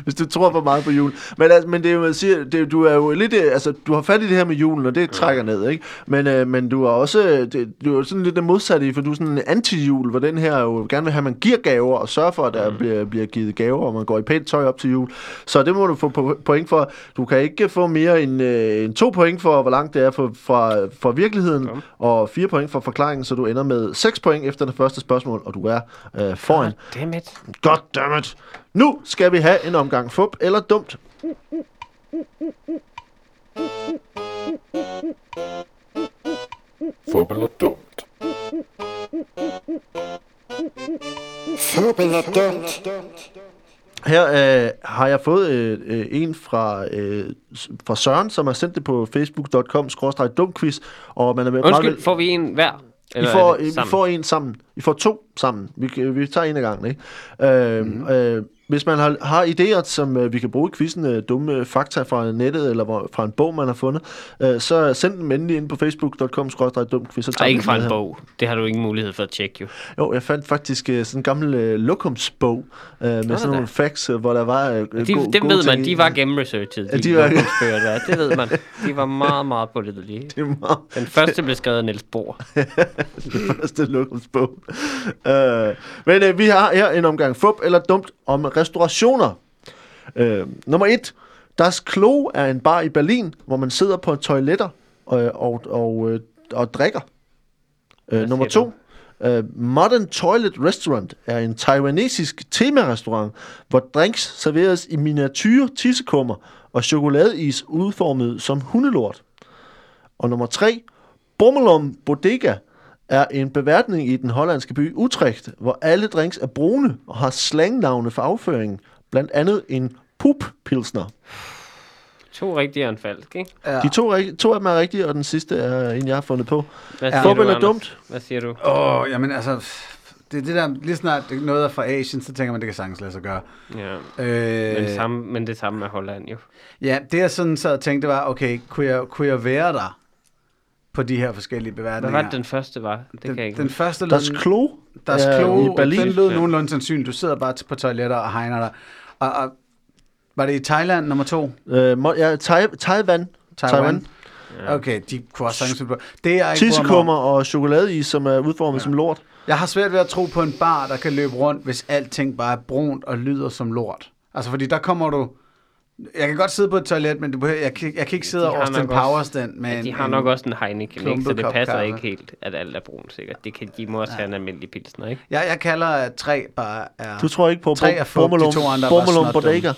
hvis du tror for meget på jul. Men, altså, men det er jo, man siger, det, du er jo lidt, øh, altså, du har fat i det her med julen, og det trækker ned, ikke? Men, øh, men du er også, øh, det, du er sådan lidt det modsatte i, for du er sådan en anti-jul, hvor den her jo gerne vil have, at man giver gaver, og sørger for, at der mm. bliver, bliver givet gaver, og man går i pænt tøj op til jul. Så det må du få po- point for. Du kan ikke få mere end, øh, end to point for, hvor langt det er fra, fra, fra virkeligheden, Kom. og fire point for forklaringen, så du ender med seks point efter det første spørgsmål, og du er øh, foran. Dammit. Goddammit. Nu skal vi have en omgang fup eller dumt. Fup eller dumt. Fup eller dumt. Her øh, har jeg fået øh, øh, en fra, øh, fra Søren, som har sendt det på facebook.com dumquiz, og man er med Undskyld, får vi en hver? I Eller får, er det I får en sammen. I får to sammen. Vi, kan- vi tager en af gangen, ikke? Øh, Mhm. mm. øh, hvis man har, har idéer, som øh, vi kan bruge i quizzen, øh, dumme fakta fra nettet, eller hvor, fra en bog, man har fundet, øh, så send dem endelig ind på facebook.com dumquiz. vi ikke fra en her. bog. Det har du ingen mulighed for at tjekke, jo. Jo, jeg fandt faktisk øh, sådan en gammel øh, lokumsbog øh, med da sådan nogle facts, øh, hvor der var øh, De, go- dem ved man, de var gennemresearchet, de, Ja, de de var- der. Det ved man. De var meget, meget på det lige. Er meget Den første blev skrevet af Niels Bohr. det første lokumsbog. Øh, men øh, vi har her en omgang fup eller dumt om restaurationer. Øh, nummer et. Das Klo er en bar i Berlin, hvor man sidder på toiletter øh, og, og, øh, og drikker. Øh, nummer to. Uh, Modern Toilet Restaurant er en taiwanesisk temarestaurant, hvor drinks serveres i miniatyre tissekummer og chokoladeis udformet som hundelort. Og nummer tre, Bommelum Bodega er en beværtning i den hollandske by Utrecht, hvor alle drinks er brune og har slangnavne for afføringen, blandt andet en poop-pilsner. To rigtige og en falsk, ikke? Ja. De to, to af dem er rigtige, og den sidste er en, jeg har fundet på. Hvad siger Fup du, Anders? dumt? Hvad siger du? Åh, oh, jamen altså, det er det der, lige snart er noget er fra Asien, så tænker man, det kan sagtens lade sig gøre. Ja. Øh, Men, samme, men det samme med Holland, jo. Ja, det jeg sådan sad og tænkte var, okay, kunne jeg, kunne jeg være der på de her forskellige Hvad beværtninger? var det, den første var? Det den, kan jeg ikke den første lød, Das Klo deres er klo, i Berlin. den lød Ja. nogenlunde sandsynligt. Du sidder bare på toiletter og hegner dig. Og, og Var det i Thailand nummer to? Øh, må, ja, tai, Taiwan. Taiwan. Okay, de kunne også sagtens. Det jeg ikke Tissekummer og chokoladeis, som er udformet ja. som lort. Jeg har svært ved at tro på en bar, der kan løbe rundt, hvis alting bare er brunt og lyder som lort. Altså, fordi der kommer du... Jeg kan godt sidde på et toilet, men du behøver, jeg, kan, jeg kan ikke sidde De og Austin også- Powers den med Ja, de har en, nok også en Heineken, ikke? så det passer kaffe. ikke helt, at alt er brun sikkert. Det kan, de må også have en almindelig pilsner, ikke? Jeg, jeg kalder, at tre bare er... Du tror ikke på Tre er fup, de to andre snotdumme. Bodega?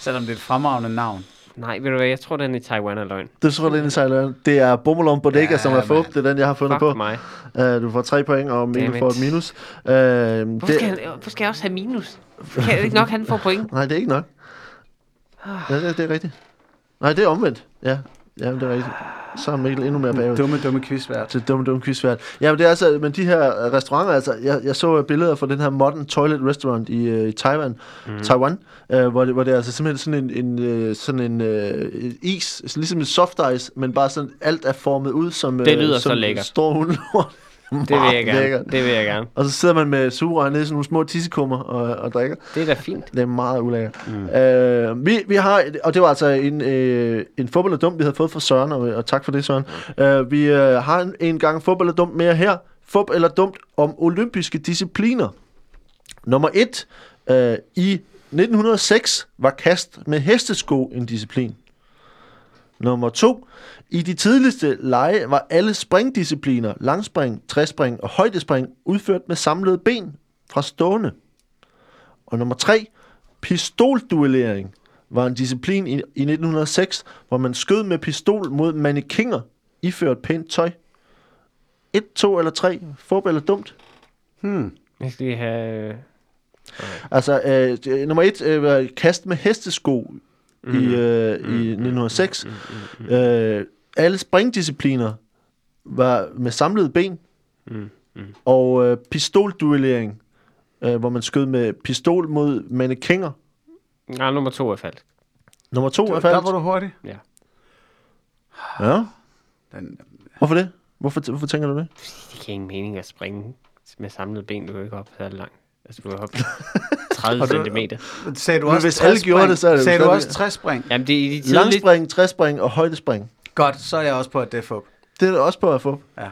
Selvom det er et fremragende navn. Nej, ved du hvad, jeg tror, den er i Taiwan er løgn. Det tror jeg, det er en sejler. Det er Bormelum Bodega, Ja, som er fup. Det er den, jeg har fundet Fuck på. mig. Uh, du får tre point, og Mikkel får et minus. Uh, Hvorfor, det, skal, han, hvorfor skal jeg også have minus? Kan det ikke nok, han får point? nej, det er ikke nok. Ja, det, det er rigtigt. Nej, det er omvendt. Ja, ja det er rigtigt. Så er Mikkel endnu mere bagud. Dumme, dumme quizvært. til dumme, dumme quizvært. Ja, men det er altså, men de her øh, restauranter, altså, jeg, jeg så billeder fra den her Modern Toilet Restaurant i, øh, i Taiwan, mm. Taiwan, øh, hvor, det, hvor det er altså simpelthen sådan en, en, øh, sådan en øh, is, så ligesom en soft ice, men bare sådan, alt er formet ud som, Det lyder øh, som så lækkert. stor hundelort. Det vil jeg gerne. Lækkert. Det vil jeg gerne. Og så sidder man med sugerør nede i sådan nogle små tissekummer og, og drikker. Det er da fint. Det er meget ulækkert. Mm. Øh, vi, vi har, og det var altså en, øh, en fodbold og dum, vi havde fået fra Søren, og, og tak for det, Søren. Øh, vi øh, har en, en gang fodbold og dumt mere her. Fup eller dumt om olympiske discipliner. Nummer et. Øh, I 1906 var kast med hestesko en disciplin. Nummer to. I de tidligste lege var alle springdiscipliner, langspring, træspring og højdespring, udført med samlede ben fra stående. Og nummer tre, pistolduellering var en disciplin i, i 1906, hvor man skød med pistol mod mannekinger, iført pænt tøj. Et, to eller tre, fup eller dumt. Hmm. Jeg skal lige have... Altså, øh, det- nummer et, øh, var kast med hestesko mm. i, øh, i 1906. Øh, alle springdiscipliner var med samlede ben. Mm. Og øh, pistolduellering, øh, hvor man skød med pistol mod mannekinger. Nej, nummer to er falsk. Nummer to er Der falsk. var du hurtig. Ja. Ja. Den, Hvorfor det? Hvorfor, hvorfor tænker du det? Det giver ingen mening at springe med samlet ben. Du kan ikke op så langt. Altså, du kan hoppe 30 Og du- centimeter. sagde du Men også hvis alle gjorde det, så er det Sagde du også træspring? Jamen, det er i de tidlige... Langspring, træspring og højdespring. Godt, så er jeg også på, at det er fup. Det er også på at få. Ja.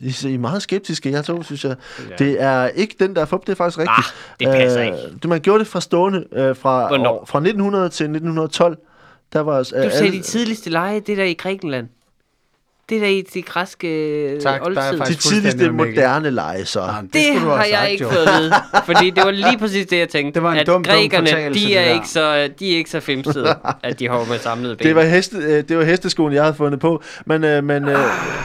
I, I er meget skeptiske, jeg to, synes jeg. Ja. Det er ikke den, der er fup, det er faktisk rigtigt. Ah, det passer ikke. Det, man gjorde det fra stående, øh, fra, Hvornår? år, fra 1900 til 1912. Der var, øh, Du sagde de tidligste lege, det der i Grækenland. Det der i de græske Tak, der er oldtid. de faktisk tidligste moderne lege, så. Jamen, Det, skulle du har have jeg sagt, ikke jo. fået at vide. Fordi det var lige præcis det, jeg tænkte. Det var en at dum, dum grækerne, fortalelse, de er, det ikke så, de er ikke så femsede, at de hopper med samlede ben. Det var, heste, øh, det var hesteskoen, jeg havde fundet på. Men, øh, men øh,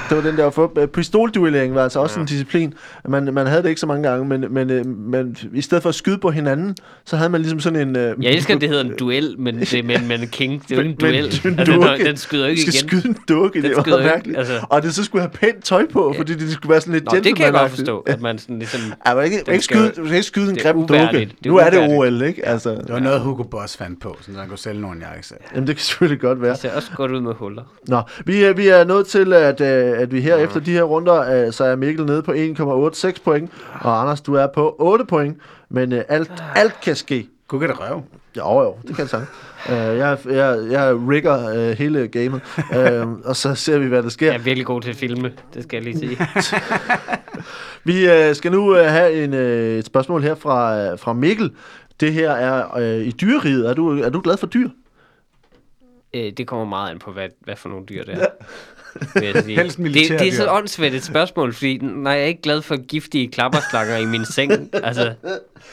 det var den der. Øh, Pistolduellering var altså også Ja. en disciplin. Man, man havde det ikke så mange gange, men, men, øh, men i stedet for at skyde på hinanden, så havde man ligesom sådan en... Øh, Jeg elsker, at det hedder en duel, men det er med, med en king. Det er jo ikke en Men- duel. men en Altså, den, den skyder ikke skal igen. skyde en dukke, Den det var skyder altså. Og det så skulle have pænt tøj på, fordi det skulle være sådan lidt Nå, det kan jeg godt forstå, at man sådan ligesom... Ja, men ikke, ikke skyde, du skal ikke skyde en det er grim dukke. er Nu er det. OL, ikke? Altså, Det var noget, Hugo Boss fandt på, så han kunne sælge nogle jakkesæt. jamen, det kan selvfølgelig godt være. Det ser også godt ud med huller. Nå, vi er, vi er nået til, at, øh, at vi her efter de her runder, øh, så er Mikkel nede på 1,86 point, og Anders, du er på 8 point, men øh, alt, alt kan ske. Kan det røv. Jo, jo, det kan jeg sagt. Uh, jeg, jeg, jeg rigger uh, hele gamet, uh, og så ser vi, hvad der sker. Jeg er virkelig god til at filme, det skal jeg lige sige. Vi øh, skal nu øh, have en, øh, et spørgsmål her fra, øh, fra Mikkel. Det her er øh, i dyreriget. Er du, er du glad for dyr? Øh, det kommer meget an på, hvad, hvad for nogle dyr det er. Vil jeg sige. Helst det, det er så åndssvagt et spørgsmål, fordi nej, jeg er ikke glad for giftige klapperslanger i min seng. Altså,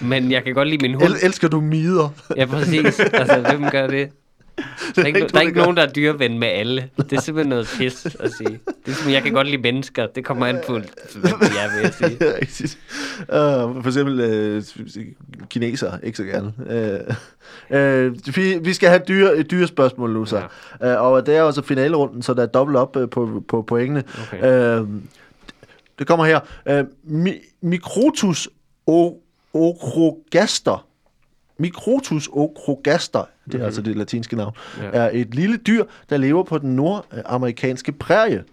men jeg kan godt lide min hund. El- elsker du mider? Ja, præcis. Altså, hvem gør det? Der er ikke, der er nogen, ikke der nogen, der er dyreven med alle. Det er simpelthen noget pis at sige. Det er som, jeg kan godt lide mennesker. Det kommer an på, hvad de er, vil jeg sige. Rigtigt. Uh, for eksempel uh, kineser, ikke så gerne. Uh, uh, vi, vi skal have dyr, et dyrespørgsmål nu så. Ja. Uh, og det er også finalerunden, så der er dobbelt op uh, på, på pointene. Okay. Uh, det kommer her. Uh, mi- Microtus o- Microtus ochrogaster, det er mm-hmm. altså det latinske navn, Ja. er et lille dyr, der lever på den nordamerikanske prærie.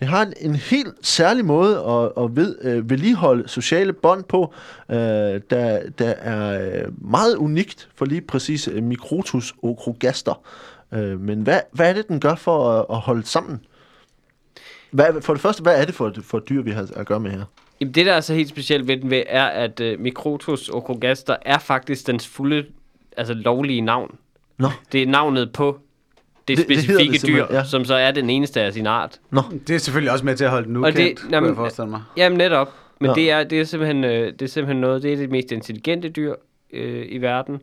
Det har en, en helt særlig måde at, at ved, øh, vedligeholde sociale bånd på, øh, der, der er øh, meget unikt for lige præcis øh, Microtus ocrogaster. Øh, men hvad, hvad er det, den gør for at, at holde sammen? Hvad, for det første, hvad er det for, for et dyr, vi har at gøre med her? Jamen, det, der er så helt specielt ved den ved, er, at uh, Microtus ocrogaster er faktisk dens fulde, altså lovlige navn. Nå, Det er navnet på det, Det- det specifikke det dyr, simpelthen, ja. som så er den eneste af sin art. nå, Det er selvfølgelig også med til at holde den Og ukendt, det- kunne jamen, jeg forestille mig. Jamen netop. Men Nå. det, er, det, er simpelthen, øh, det er simpelthen noget, det er det mest intelligente dyr øh, i verden.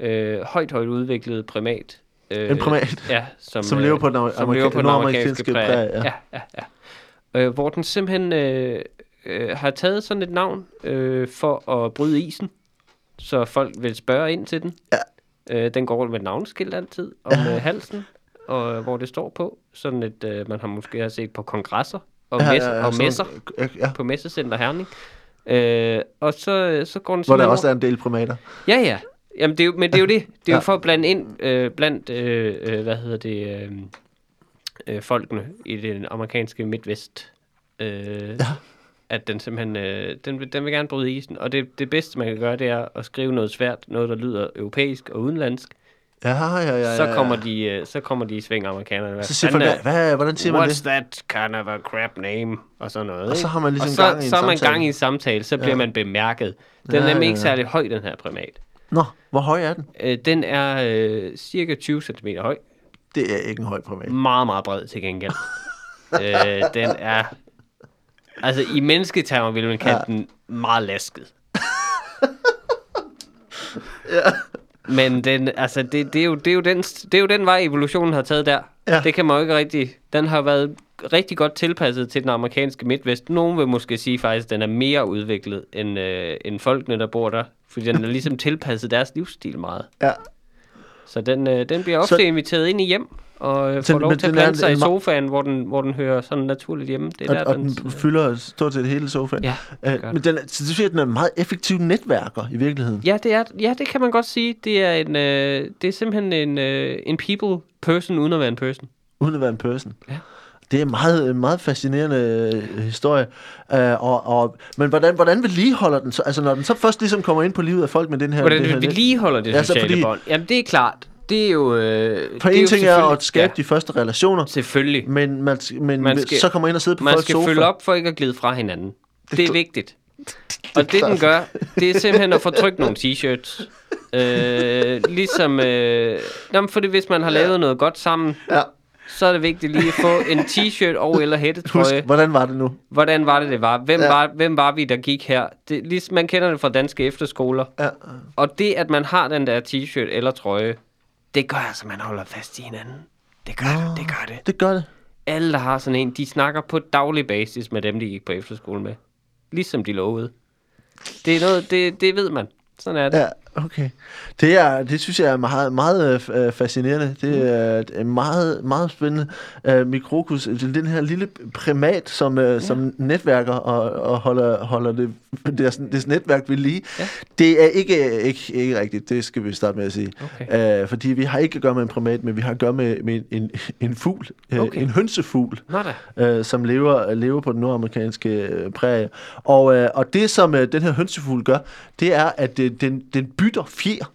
Øh, højt, højt udviklet primat. Øh, En primat? Ja, som, Som lever på den som amerika- lever på den amerikanske prærie. prærie, ja. Ja, ja, ja. Øh, hvor den simpelthen øh, øh, har taget sådan et navn øh, for at bryde isen, så folk vil spørge ind til den. Ja. Øh, den går rundt med et navneskilt altid om ja. øh, halsen, og øh, hvor det står på. Sådan et, øh, man har måske har set på kongresser og, ja, messe, og sådan- messer Ja, ja, på Messecenter Herning. Øh, og så, så går den hvor der også er en del primater. Ja, ja. Jamen, det er jo, men det er jo det. Det er Ja. jo for at blande ind øh, blandt, øh, øh, hvad hedder det, øh, øh, folkene i den amerikanske midtvest. Øh, ja. At den simpelthen, øh, den, vil- den vil gerne bryde isen. Og det, det bedste, man kan gøre, det er at skrive noget svært, noget, der lyder europæisk og udenlandsk. Ja, ja, ja. ja Så kommer de, øh, så kommer de i sving, amerikanerne. Hvad Så siger folk, hvad, hvordan siger man What's det? that kind of a crap name? Og sådan noget. Og så ikke? har man ligesom og så, gang i en så er man samtale. gang i en samtale, så bliver Ja. man bemærket. Den Ja, er nemlig ja, ikke ja. særlig høj, den her primat. Nå, hvor høj er den? Øh, den er øh, cirka 20 cm høj. Det er ikke en høj primat. Meget, meget bred til gengæld. øh, den er... Altså, i mennesketermer ville man kalde Ja. den meget lasket. ja. Men den, altså, det, det, er jo, det, er jo den, det er jo den vej, evolutionen har taget der. Ja. Det kan man jo ikke rigtig... Den har været rigtig godt tilpasset til den amerikanske midtvest. Nogen vil måske sige faktisk, at den er mere udviklet end, øh, end folkene, der bor der. Fordi den er ligesom tilpasset deres livsstil meget. Ja. Så den, øh, den bliver ofte så, inviteret ind i hjem, og øh, får den- lov til at den plante sig i den sofaen, hvor den, hvor den hører sådan naturligt hjemme. Det er Og, der, og den, den fylder stort set hele sofaen. Ja, Øh, det gør men den så det jeg, at den er en meget effektiv netværker i virkeligheden. ja, det er, ja, det kan man godt sige. Det er, en, øh, det er simpelthen en, øh, en people person, uden at være en person. Uden at være en person. Ja. Det er en meget, meget fascinerende øh, historie. Uh, og, og, men hvordan, hvordan vedligeholder den så? Altså når den så først ligesom kommer ind på livet af folk med den her... Hvordan det her vedligeholder det Ja, så sociale fordi- bånd? Jamen, det er klart. Det er jo... Øh, For det en ting er at skabe de første relationer, Selvfølgelig. men, man, men Man skal- så kommer ind og sidde på Man folks skal sofa. følge op for ikke at glide fra hinanden. Det er kl- vigtigt. Og det, den gør, det er simpelthen at få trykt nogle t-shirts. Øh, ligesom... Øh, jamen, fordi hvis man har lavet noget godt sammen, Ja. så er det vigtigt lige at få en t-shirt og eller Husk, hættetrøje. hvordan var det nu? Hvordan var det, det var? Hvem, Ja. ja. var, hvem var vi, der gik her? Det, ligesom man kender det fra danske efterskoler. Ja. Og det, at man har den der t-shirt eller trøje, det gør altså, man holder fast i hinanden. Det gør det, det gør det. Det gør det. Alle, der har sådan en, de snakker på daglig basis med dem, de gik på efterskole med. Ligesom de lovede. Det er noget, det, det ved man. Sådan er det. Ja, okay. Det, er, det synes jeg er meget, meget øh, fascinerende. Det er øh, meget, meget spændende. Uh, Mikrocus, den her lille primat, som, uh, ja. som netværker og, og holder, holder det, deres, deres netværk ved lige. Ja. Det er ikke, ikke, ikke rigtigt, det skal vi starte med at sige. Okay. Uh, fordi vi har ikke at gøre med en primat, men vi har at gøre med, med en, en fugl. Okay. Okay. En hønsefugl øh, som lever, lever på den nordamerikanske øh, prærie. Og, øh, og det, som øh, den her hønsefugl gør, det er, at øh, den, den bytter fjer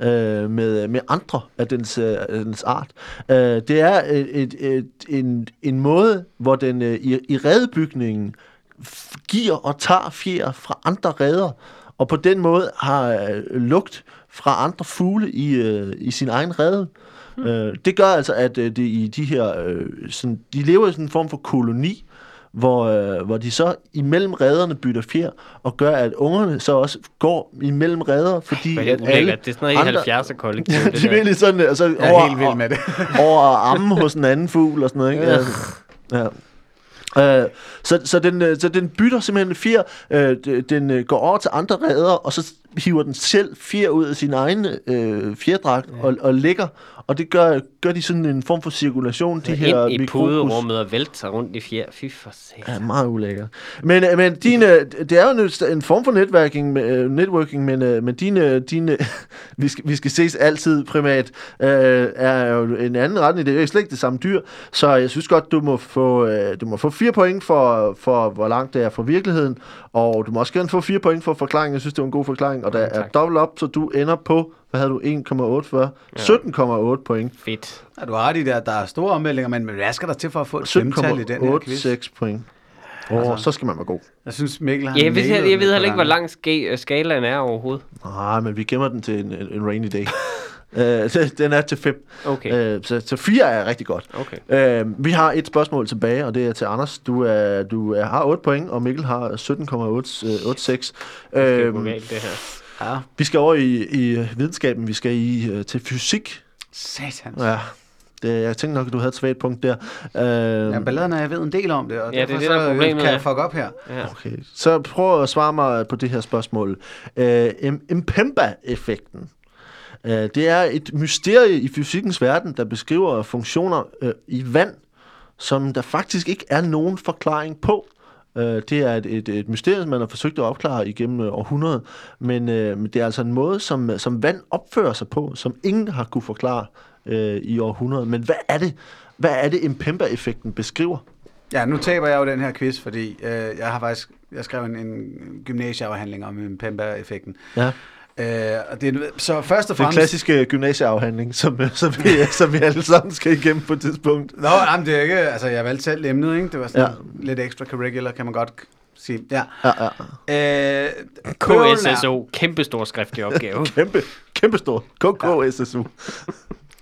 øh, med, med andre af dens, øh, dens art. Øh, det er et, et, et, en, en måde, hvor den øh, i, i redebygningen giver og tager fjer fra andre redder, og på den måde har øh, lugt fra andre fugle i, øh, i sin egen rede. Hmm. Øh, det gør altså, at øh, det i de her, øh, sådan, de lever i sådan en form for koloni, hvor, øh, hvor de så imellem redderne bytter fjer, og gør, at ungerne så også går imellem redder, fordi er at det alle? Det er sådan noget i andre- 70'er kollektiv. Ja, det det er virkelig sådan, altså, Jeg er over, helt vild med det. over armen hos en anden fugl og sådan noget, ikke? Øh. Ja. Ja. Uh, så, så, den, øh, så den bytter simpelthen fjer, uh, den øh, går over til andre redder, og så hiver den selv fjer ud af sin egen øh, fjerdragt ja. og, og lægger, og det gør, gør de sådan en form for cirkulation, de her Ind i puderummet og vælte sig rundt i fjer. Fy for satan. Ja, meget ulækker. Men, øh, men dine, det er jo en- en form for networking, med- øh, networking men, øh, men dine, dine vi, skal, vi skal ses altid primat, øh, er jo en anden retning. Det er jo slet ikke det samme dyr, så jeg synes godt, du må få, øh, du må få fire point for, for, hvor langt det er fra virkeligheden, og du må også gerne få fire point for forklaringen. Jeg synes, det var en god forklaring, og der Ja, er dobbelt op, så du ender på, hvad havde du, 1,8 for? 17,8 point. Fedt. Ja, du har i der, der er store ommeldinger, men men hvad skal der til for at få et femtal i den her quiz? 17,86 point. Og altså, så skal man være god. Jeg synes, Mikkel har Ja, jeg ved, jeg, jeg ved heller ikke, hvor lang ska- skalaen er overhovedet. Nej, men vi gemmer den til en, en, en rainy day. Øh, den er til 5. Okay. Øh, så, så 4 er rigtig godt. Okay. Øh, vi har et spørgsmål tilbage, og det er til Anders. Du, er, du er, har 8 point, og Mikkel har 17,86. Det er Øh, galt, det her. Ja, vi skal over i, i videnskaben. Vi skal i, øh, til fysik. satans. Ja, det, jeg tænkte nok, at du havde et svagt punkt der. Øh, Ja, balladen er, jeg ved en del om det, og Ja, det er derfor det, der er så problemet, kan jeg fuck op her. Ja. Okay, så prøv at svare mig på det her spørgsmål. Øh, Impemba-effekten. Øh, det er et mysterie i fysikkens verden, der beskriver funktioner øh, i vand, som der faktisk ikke er nogen forklaring på. Øh, det er et, et, et mysterie, man har forsøgt at opklare igennem århundreder, men, øh, det er altså en måde, som, som vand opfører sig på, som ingen har kunne forklare øh, i århundreder. Men hvad er det, hvad er det Impemba-effekten beskriver? Ja, nu taber jeg jo den her quiz, fordi øh, jeg har faktisk jeg skrev en, en gymnasieafhandling om Pemba-effekten. Ja. Øh, og det er, så først og Den fremmest... klassiske gymnasieafhandling, som, som, vi, som vi alle sammen skal igennem på et tidspunkt. Nå, jamen, det er ikke... Altså, jeg valgte selv emnet, ikke? Det var sådan ja. lidt ekstra curricular, kan man godt sige. Ja. Ja, ja. Øh, er- KSSO, kæmpe stor skriftlig opgave. Kæmpe, kæmpe stor. KKSSU.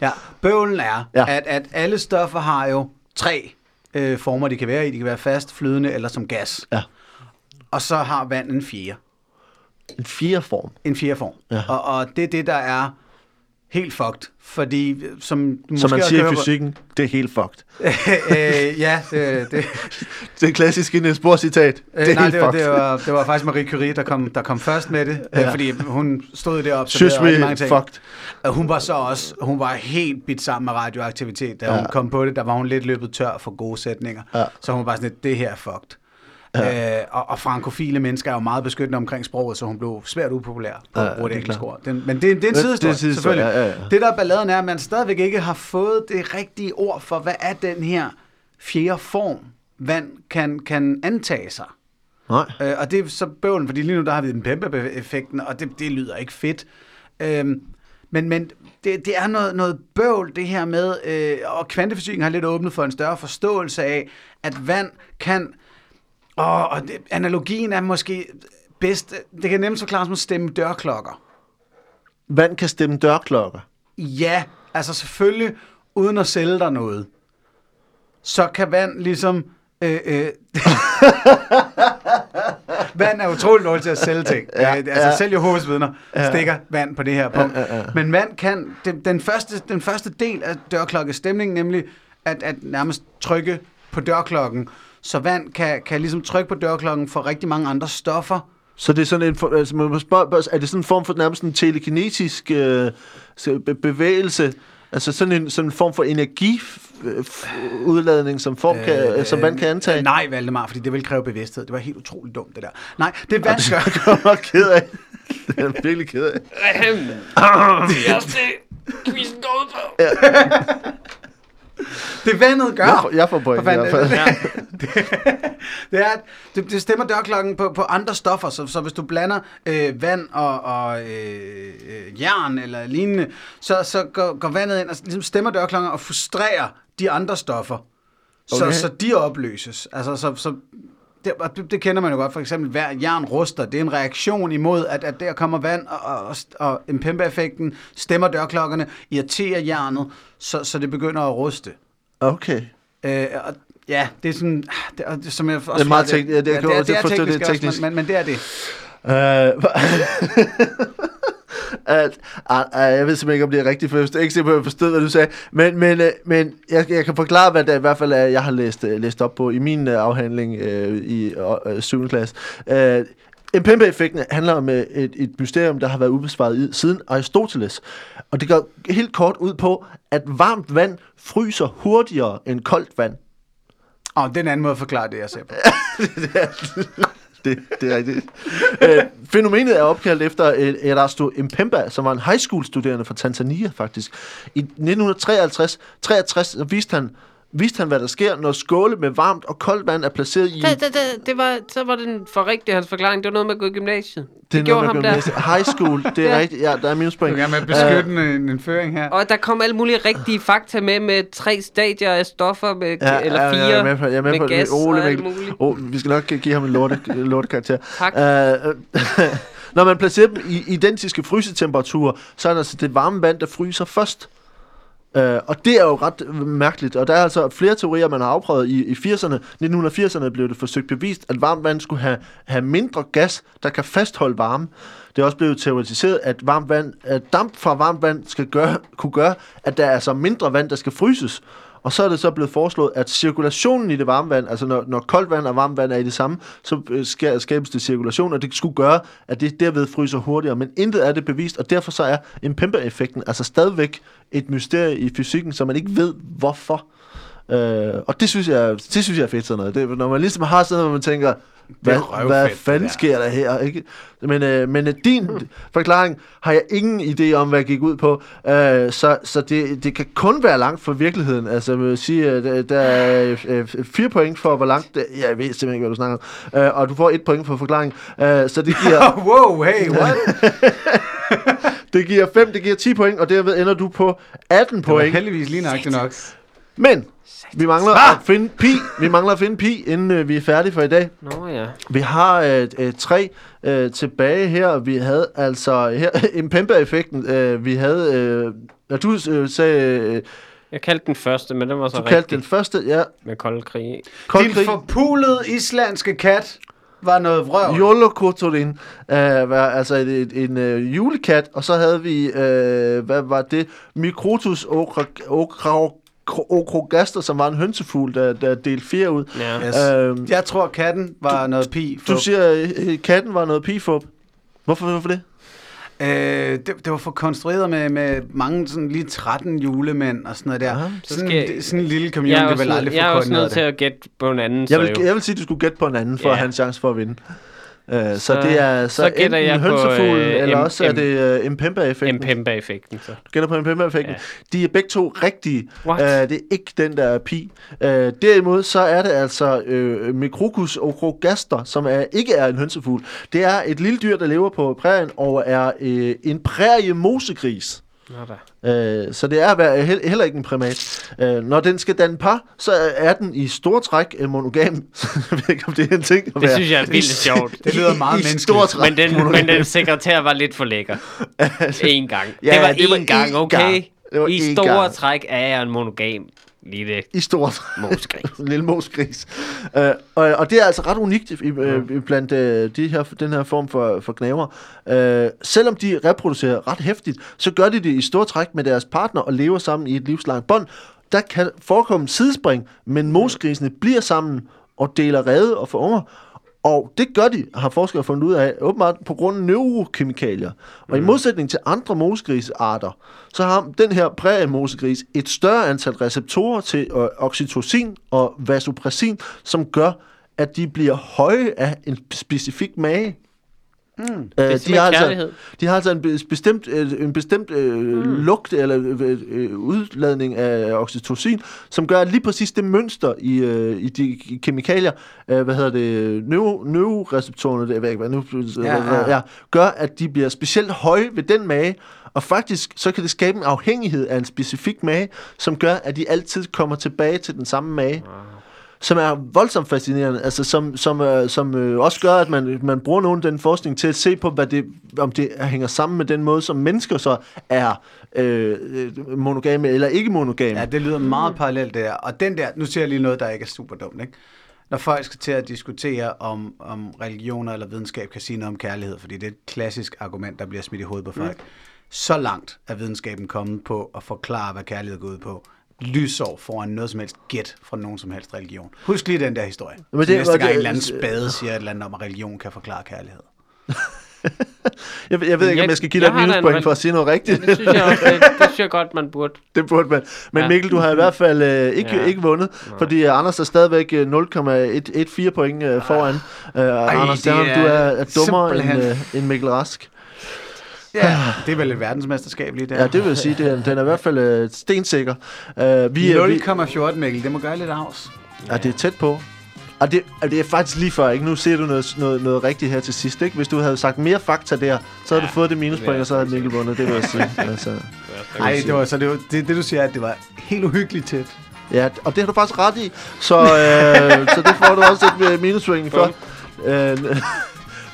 Ja, bøvlen er, ja. at, at alle stoffer har jo tre øh, former, de kan være i. De kan være fast, flydende eller som gas. Ja. Og så har vand en fjerde. En fire form. En fjerde form. Ja. Og, og det er det, der er helt fucked. Fordi, øh, som du Som man siger i fysikken, det er helt fucked. øh, ja, det, det, Det er klassiske Niels Bohr citat. Det er Øh, nej, helt det var, fucked. det, var, det var faktisk Marie Curie, der kom, der kom først med det, ja. Ja. øh, fordi hun stod deroppe. Synes observerede vi rigtig mange ting. fucked. Og hun var så også, hun var helt bit sammen med radioaktivitet. Da Ja. hun kom på det, der var hun lidt løbet tør for gode sætninger. Ja. Så hun var bare sådan lidt, det her er fucked. Ja. Øh, og, og frankofile mennesker er jo meget beskyttende omkring sproget, så hun blev svært upopulær på Ja, engelske klart. ord. Den, men det, det er en sidehistorie, selvfølgelig. ja, ja, ja. Det der er balladen er, at man stadigvæk ikke har fået det rigtige ord for, hvad er den her fjerde form, vand kan, kan antage sig. Nej. Øh, og det er så bøvlen, fordi lige nu der har vi den Pemba-effekten, og det, det lyder ikke fedt. Øhm, men men det, det er noget, noget bøvl, det her med, øh, og kvantefysikken har lidt åbnet for en større forståelse af, at vand kan, og, og det, analogien er måske bedst, det kan nemt forklares som at stemme dørklokker. Vand kan stemme dørklokker. Ja, altså selvfølgelig, uden at sælge dig noget, så kan vand ligesom... Øh, øh, vand er utroligt dårligt til at sælge ting. Ja, Ja, altså ja. selv Jehovas vidner stikker vand på det her punkt. Ja, ja, ja. Men vand kan... Den, den, første, den første del af dørklokkestemningen, nemlig at, at nærmest trykke på dørklokken, så vand kan, kan ligesom trykke på dørklokken for rigtig mange andre stoffer. Så det er sådan en, for- altså man spørge, er det sådan en form for nærmest en telekinetisk øh, bevægelse? Altså sådan en, sådan en form for energiudladning, som, form kan, øh, som vand kan antage? Øh, nej, Valdemar, fordi det vil kræve bevidsthed. Det var helt utroligt dumt, det der. Nej, det vand gør... Det er jeg ked af. Det er jeg virkelig ked af. det er det, quizzen går ud på. Det vandet gør. Jeg får, jeg får point For i fanden, hvert fald. det, det er, det, det stemmer dørklokken på, på andre stoffer, så, så hvis du blander øh, vand og, og øh, øh, jern eller lignende, så, så går, går vandet ind og ligesom stemmer dørklokken og frustrerer de andre stoffer, så, Okay. så de opløses. Altså, så, så det, og det, det kender man jo godt, for eksempel hver jern ruster. Det er en reaktion imod, at, at der kommer vand, og, og, og, og Impemba-effekten stemmer dørklokkerne, irriterer jernet, så, så det begynder at ruste. Okay. Øh, og, ja, det er sådan, det, og det, som jeg også Det er meget forklarede, tek- ja, det- kan det, er, det er det er teknisk, også, teknisk. Men, men, men det er det. Øh, at, at, at, jeg ved simpelthen ikke, om det er rigtigt, for jeg er ikke at jeg forstod, hvad du sagde. Men, men, øh, men jeg, jeg kan forklare, hvad det i hvert fald er, jeg har læst, øh, læst op på i min øh, afhandling øh, i øh, 7. klasse. Øh, Mpembe-effekten handler om et, et mysterium, der har været ubesvaret i, siden Aristoteles. Og det går helt kort ud på, at varmt vand fryser hurtigere end koldt vand. Og det er en anden måde at forklare det, jeg ser på. Det, det er rigtigt. øh, fænomenet er opkaldt efter Erasto Mpemba, som var en high school studerende fra Tanzania faktisk. I 1953 63, så viste han, viste han, hvad der sker, når skåle med varmt og koldt vand er placeret i... Det, det, det, det var, så var den for rigtig hans forklaring. Det var noget med at gå i gymnasiet. Det, er gjorde ham man der. med- High school, det er Ja. rigtigt. Ja, der er minuspoint. Du gerne med at beskytte uh, en, en føring her. Og der kom alle mulige rigtige fakta med, med tre stadier af stoffer, med, Ja, ja, eller ja, fire, jeg er med på, jeg er med med på gas Ole, og alt muligt. Oh, vi skal nok give ham en lorte, lorte karakter. Tak. Uh, når man placerer dem i identiske frysetemperaturer, så er det altså det varme vand, der fryser først. Uh, og det er jo ret mærkeligt, og der er altså flere teorier, man har afprøvet i, i 80'erne. 1980'erne blev det forsøgt bevist, at varmt vand skulle have, have mindre gas, der kan fastholde varme. Det er også blevet teoretiseret, at, varmt vand, at damp fra varmt vand skal gøre, kunne gøre, at der er altså mindre vand, der skal fryses. Og så er det så blevet foreslået, at cirkulationen i det varme vand, altså når, når koldt vand og varmt vand er i det samme, så øh, skal, skabes det cirkulation, og det skulle gøre, at det derved fryser hurtigere. Men intet er det bevist, og derfor så er Impemba-effekten altså stadigvæk et mysterie i fysikken, som man ikke ved hvorfor. Øh, og det synes, jeg, det synes jeg er fedt sådan noget. Det, når man ligesom har sådan noget, hvor man tænker, hvad, hvad fanden sker der her? Ikke? Men, øh, men øh, din forklaring har jeg ingen idé om, hvad jeg gik ud på. Øh, så så det, det kan kun være langt fra virkeligheden. Altså, jeg vil sige, at der- er øh, fire point for, hvor langt det Jeg ved simpelthen ikke, hvad du snakker om. Øh, og du får et point for forklaring. Øh, så det giver, wow, hey, what? det giver 5, det giver 10 point, og derved ender du på 18 Det var point. heldigvis lige nøjagtigt nok. Men vi mangler Svar! at finde pi. Vi mangler at finde pi, inden øh, vi er færdige for i dag. Nå ja. Vi har øh, øh, tre øh, tilbage her. Vi havde altså her Impemba-effekten. Øh, vi havde... Øh, når du øh, sagde... Øh, Jeg kaldte den første, men den var så du rigtig kaldte den første, ja. med kold krig. Kold Din krig. forpulede islandske kat var noget vrøvl. Jolokotorin, øh, var altså et, et, en øh, julekat, og så havde vi, øh, hvad var det, Microtus okrogaster, som var en hønsefugl, der, der delte fire ud. Ja. Yes. Øhm, Jeg tror, katten var noget pi. Du siger, øh, katten var noget pifup. Hvorfor, hvorfor det? Øh, det, det var for konstrueret med, med mange sådan lige 13 julemænd og sådan noget der. Aha. Så sådan, skal- sådan en lille Jeg community er vil aldrig nødt, få jeg er også nødt til at gætte på en anden, Jeg vil, jo. jeg vil sige, at du skulle gætte på en anden, for Ja. at have en chance for at vinde. Uh, så, så det er så, så enten jeg på, hønsefugl, øh, eller M- også er det uh, Impemba-effekten. Mpemba-effekten, så. Du gætter på Impemba-effekten. Ja. De er begge to rigtige. Uh, What? det er ikke den, der er pi. Uh, derimod så er det altså uh, Microcus ocrogaster, som er, ikke er en hønsefugl. Det er et lille dyr, der lever på prærien og er uh, en præriemosegris. Øh, så det er heller ikke en primat. Øh, når den skal danne par, så er den i store træk en monogam. jeg ved ikke, om det er en ting at Det være. synes jeg er vildt sjovt. Det lyder meget menneskeligt. Men den, men den sekretær var lidt for lækker. En gang. Ja, det var det var én gang, okay? gang. Det var I store gang. træk er jeg en monogam lille I store træk. mosgris. en lille mosgris. Øh, og, og det er altså ret unikt i, øh, blandt øh, de her, den her form for, for knæver. Øh, selvom de reproducerer ret hæftigt, så gør de det i store træk med deres partner og lever sammen i et livslangt bånd. Der kan forekomme sidespring, men mosgrisene bliver sammen og deler rede og får unger. Og det gør de, har forskere fundet ud af, åbenbart på grund af neurokemikalier. Og mm. i modsætning til andre mosgrisarter, så har den her præriemosegris et større antal receptorer til øh, oxytocin og vasopressin, som gør, at de bliver høje af en specifik mage. Mm. Øh, Det er simpelthen altså, de har altså en be- bestemt, øh, en bestemt øh, mm. lugt eller øh, øh, udladning af oxytocin, som gør at lige præcis det mønster i, øh, i de kemikalier, øh, hvad hedder det, neuro, neuroreceptorerne, det, hvad nu, Ja, ja, ja. gør, at de bliver specielt høje ved den mage, og faktisk så kan det skabe en afhængighed af en specifik mage, som gør, at de altid kommer tilbage til den samme mage som er voldsomt fascinerende, altså som, som, øh, som øh, også gør, at man, man bruger nogle af den forskning til at se på, hvad det, om det hænger sammen med den måde, som mennesker så er øh, monogame eller ikke monogame. Ja, det lyder meget parallelt der. Og den der, nu siger jeg lige noget, der ikke er super dumt, ikke? Når folk skal til at diskutere, om, om religioner eller videnskab kan sige noget om kærlighed, fordi det er et klassisk argument, der bliver smidt i hovedet på folk. Mm. Så langt er videnskaben kommet på at forklare, hvad kærlighed går ud på. Lysår foran noget som helst gæt fra nogen som helst religion. Husk lige den der historie. Men det- næste gang det- en eller anden spade siger et eller andet om, at religion kan forklare kærlighed. Jeg, ved- jeg ved ikke, om Jeg- jeg skal give jeg dig et en minuspoint for at sige noget rigtigt. Det synes jeg også, det, det synes jeg godt, man burde. Det burde man. Men Ja. Mikkel, du har i hvert fald øh, ikke, Ja. ikke vundet, fordi øh, Anders er stadigvæk øh, 0,114 point øh, foran. Øh, Anders, det er du er, er dummere end, øh, end Mikkel Rask. Ja, det er vel et verdensmesterskab lige der. Ja, det vil jeg sige, det er, den er i hvert fald øh, stensikker. Øh, vi, er- vi, 0,14 Mikkel, det må gøre lidt afs. ja, det er tæt på. Og det, og det er faktisk lige før, ikke? Nu ser du noget, noget, noget rigtigt her til sidst, ikke? Hvis du havde sagt mere fakta der, så havde Ja, du fået det minuspoint, og så havde Mikkel vundet, det vil jeg sige. Altså, Nej, det var så det, var, det, det du siger, at det var helt uhyggeligt tæt. ja, og det har du faktisk ret i, så, øh, så det får du også et øh, minuspoint for. Øh,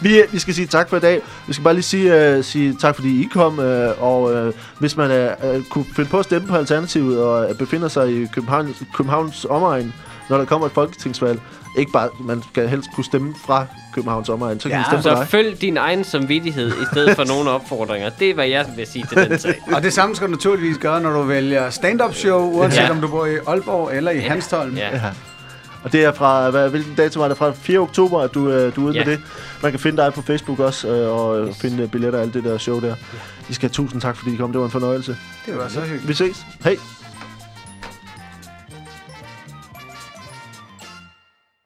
vi, vi skal sige tak for i dag. Vi skal bare lige sige, uh, sige tak, fordi I kom. Uh, og uh, hvis man uh, kunne finde på at stemme på Alternativet og uh, befinder sig i København, Københavns omegn, når der kommer et folketingsvalg, ikke bare, man skal helst kunne stemme fra Københavns omegn, så kan Ja, stemme Så dig. følg din egen samvittighed i stedet for nogle opfordringer. Det er, hvad jeg vil sige til den sag. Og det samme skal du naturligvis gøre, når du vælger stand-up show, uanset Ja. om du bor i Aalborg eller i Hanstholm. Ja. Ja. Og det er fra, hvad, hvilken dato var det? Fra 4. oktober, at du, øh, du er ude Ja. med det. Man kan finde dig på Facebook også, øh, og øh, finde øh, billetter og alt det der show der. I skal have tusind tak, fordi I kom. Det var en fornøjelse. Det var så hyggeligt. Vi ses. Hej.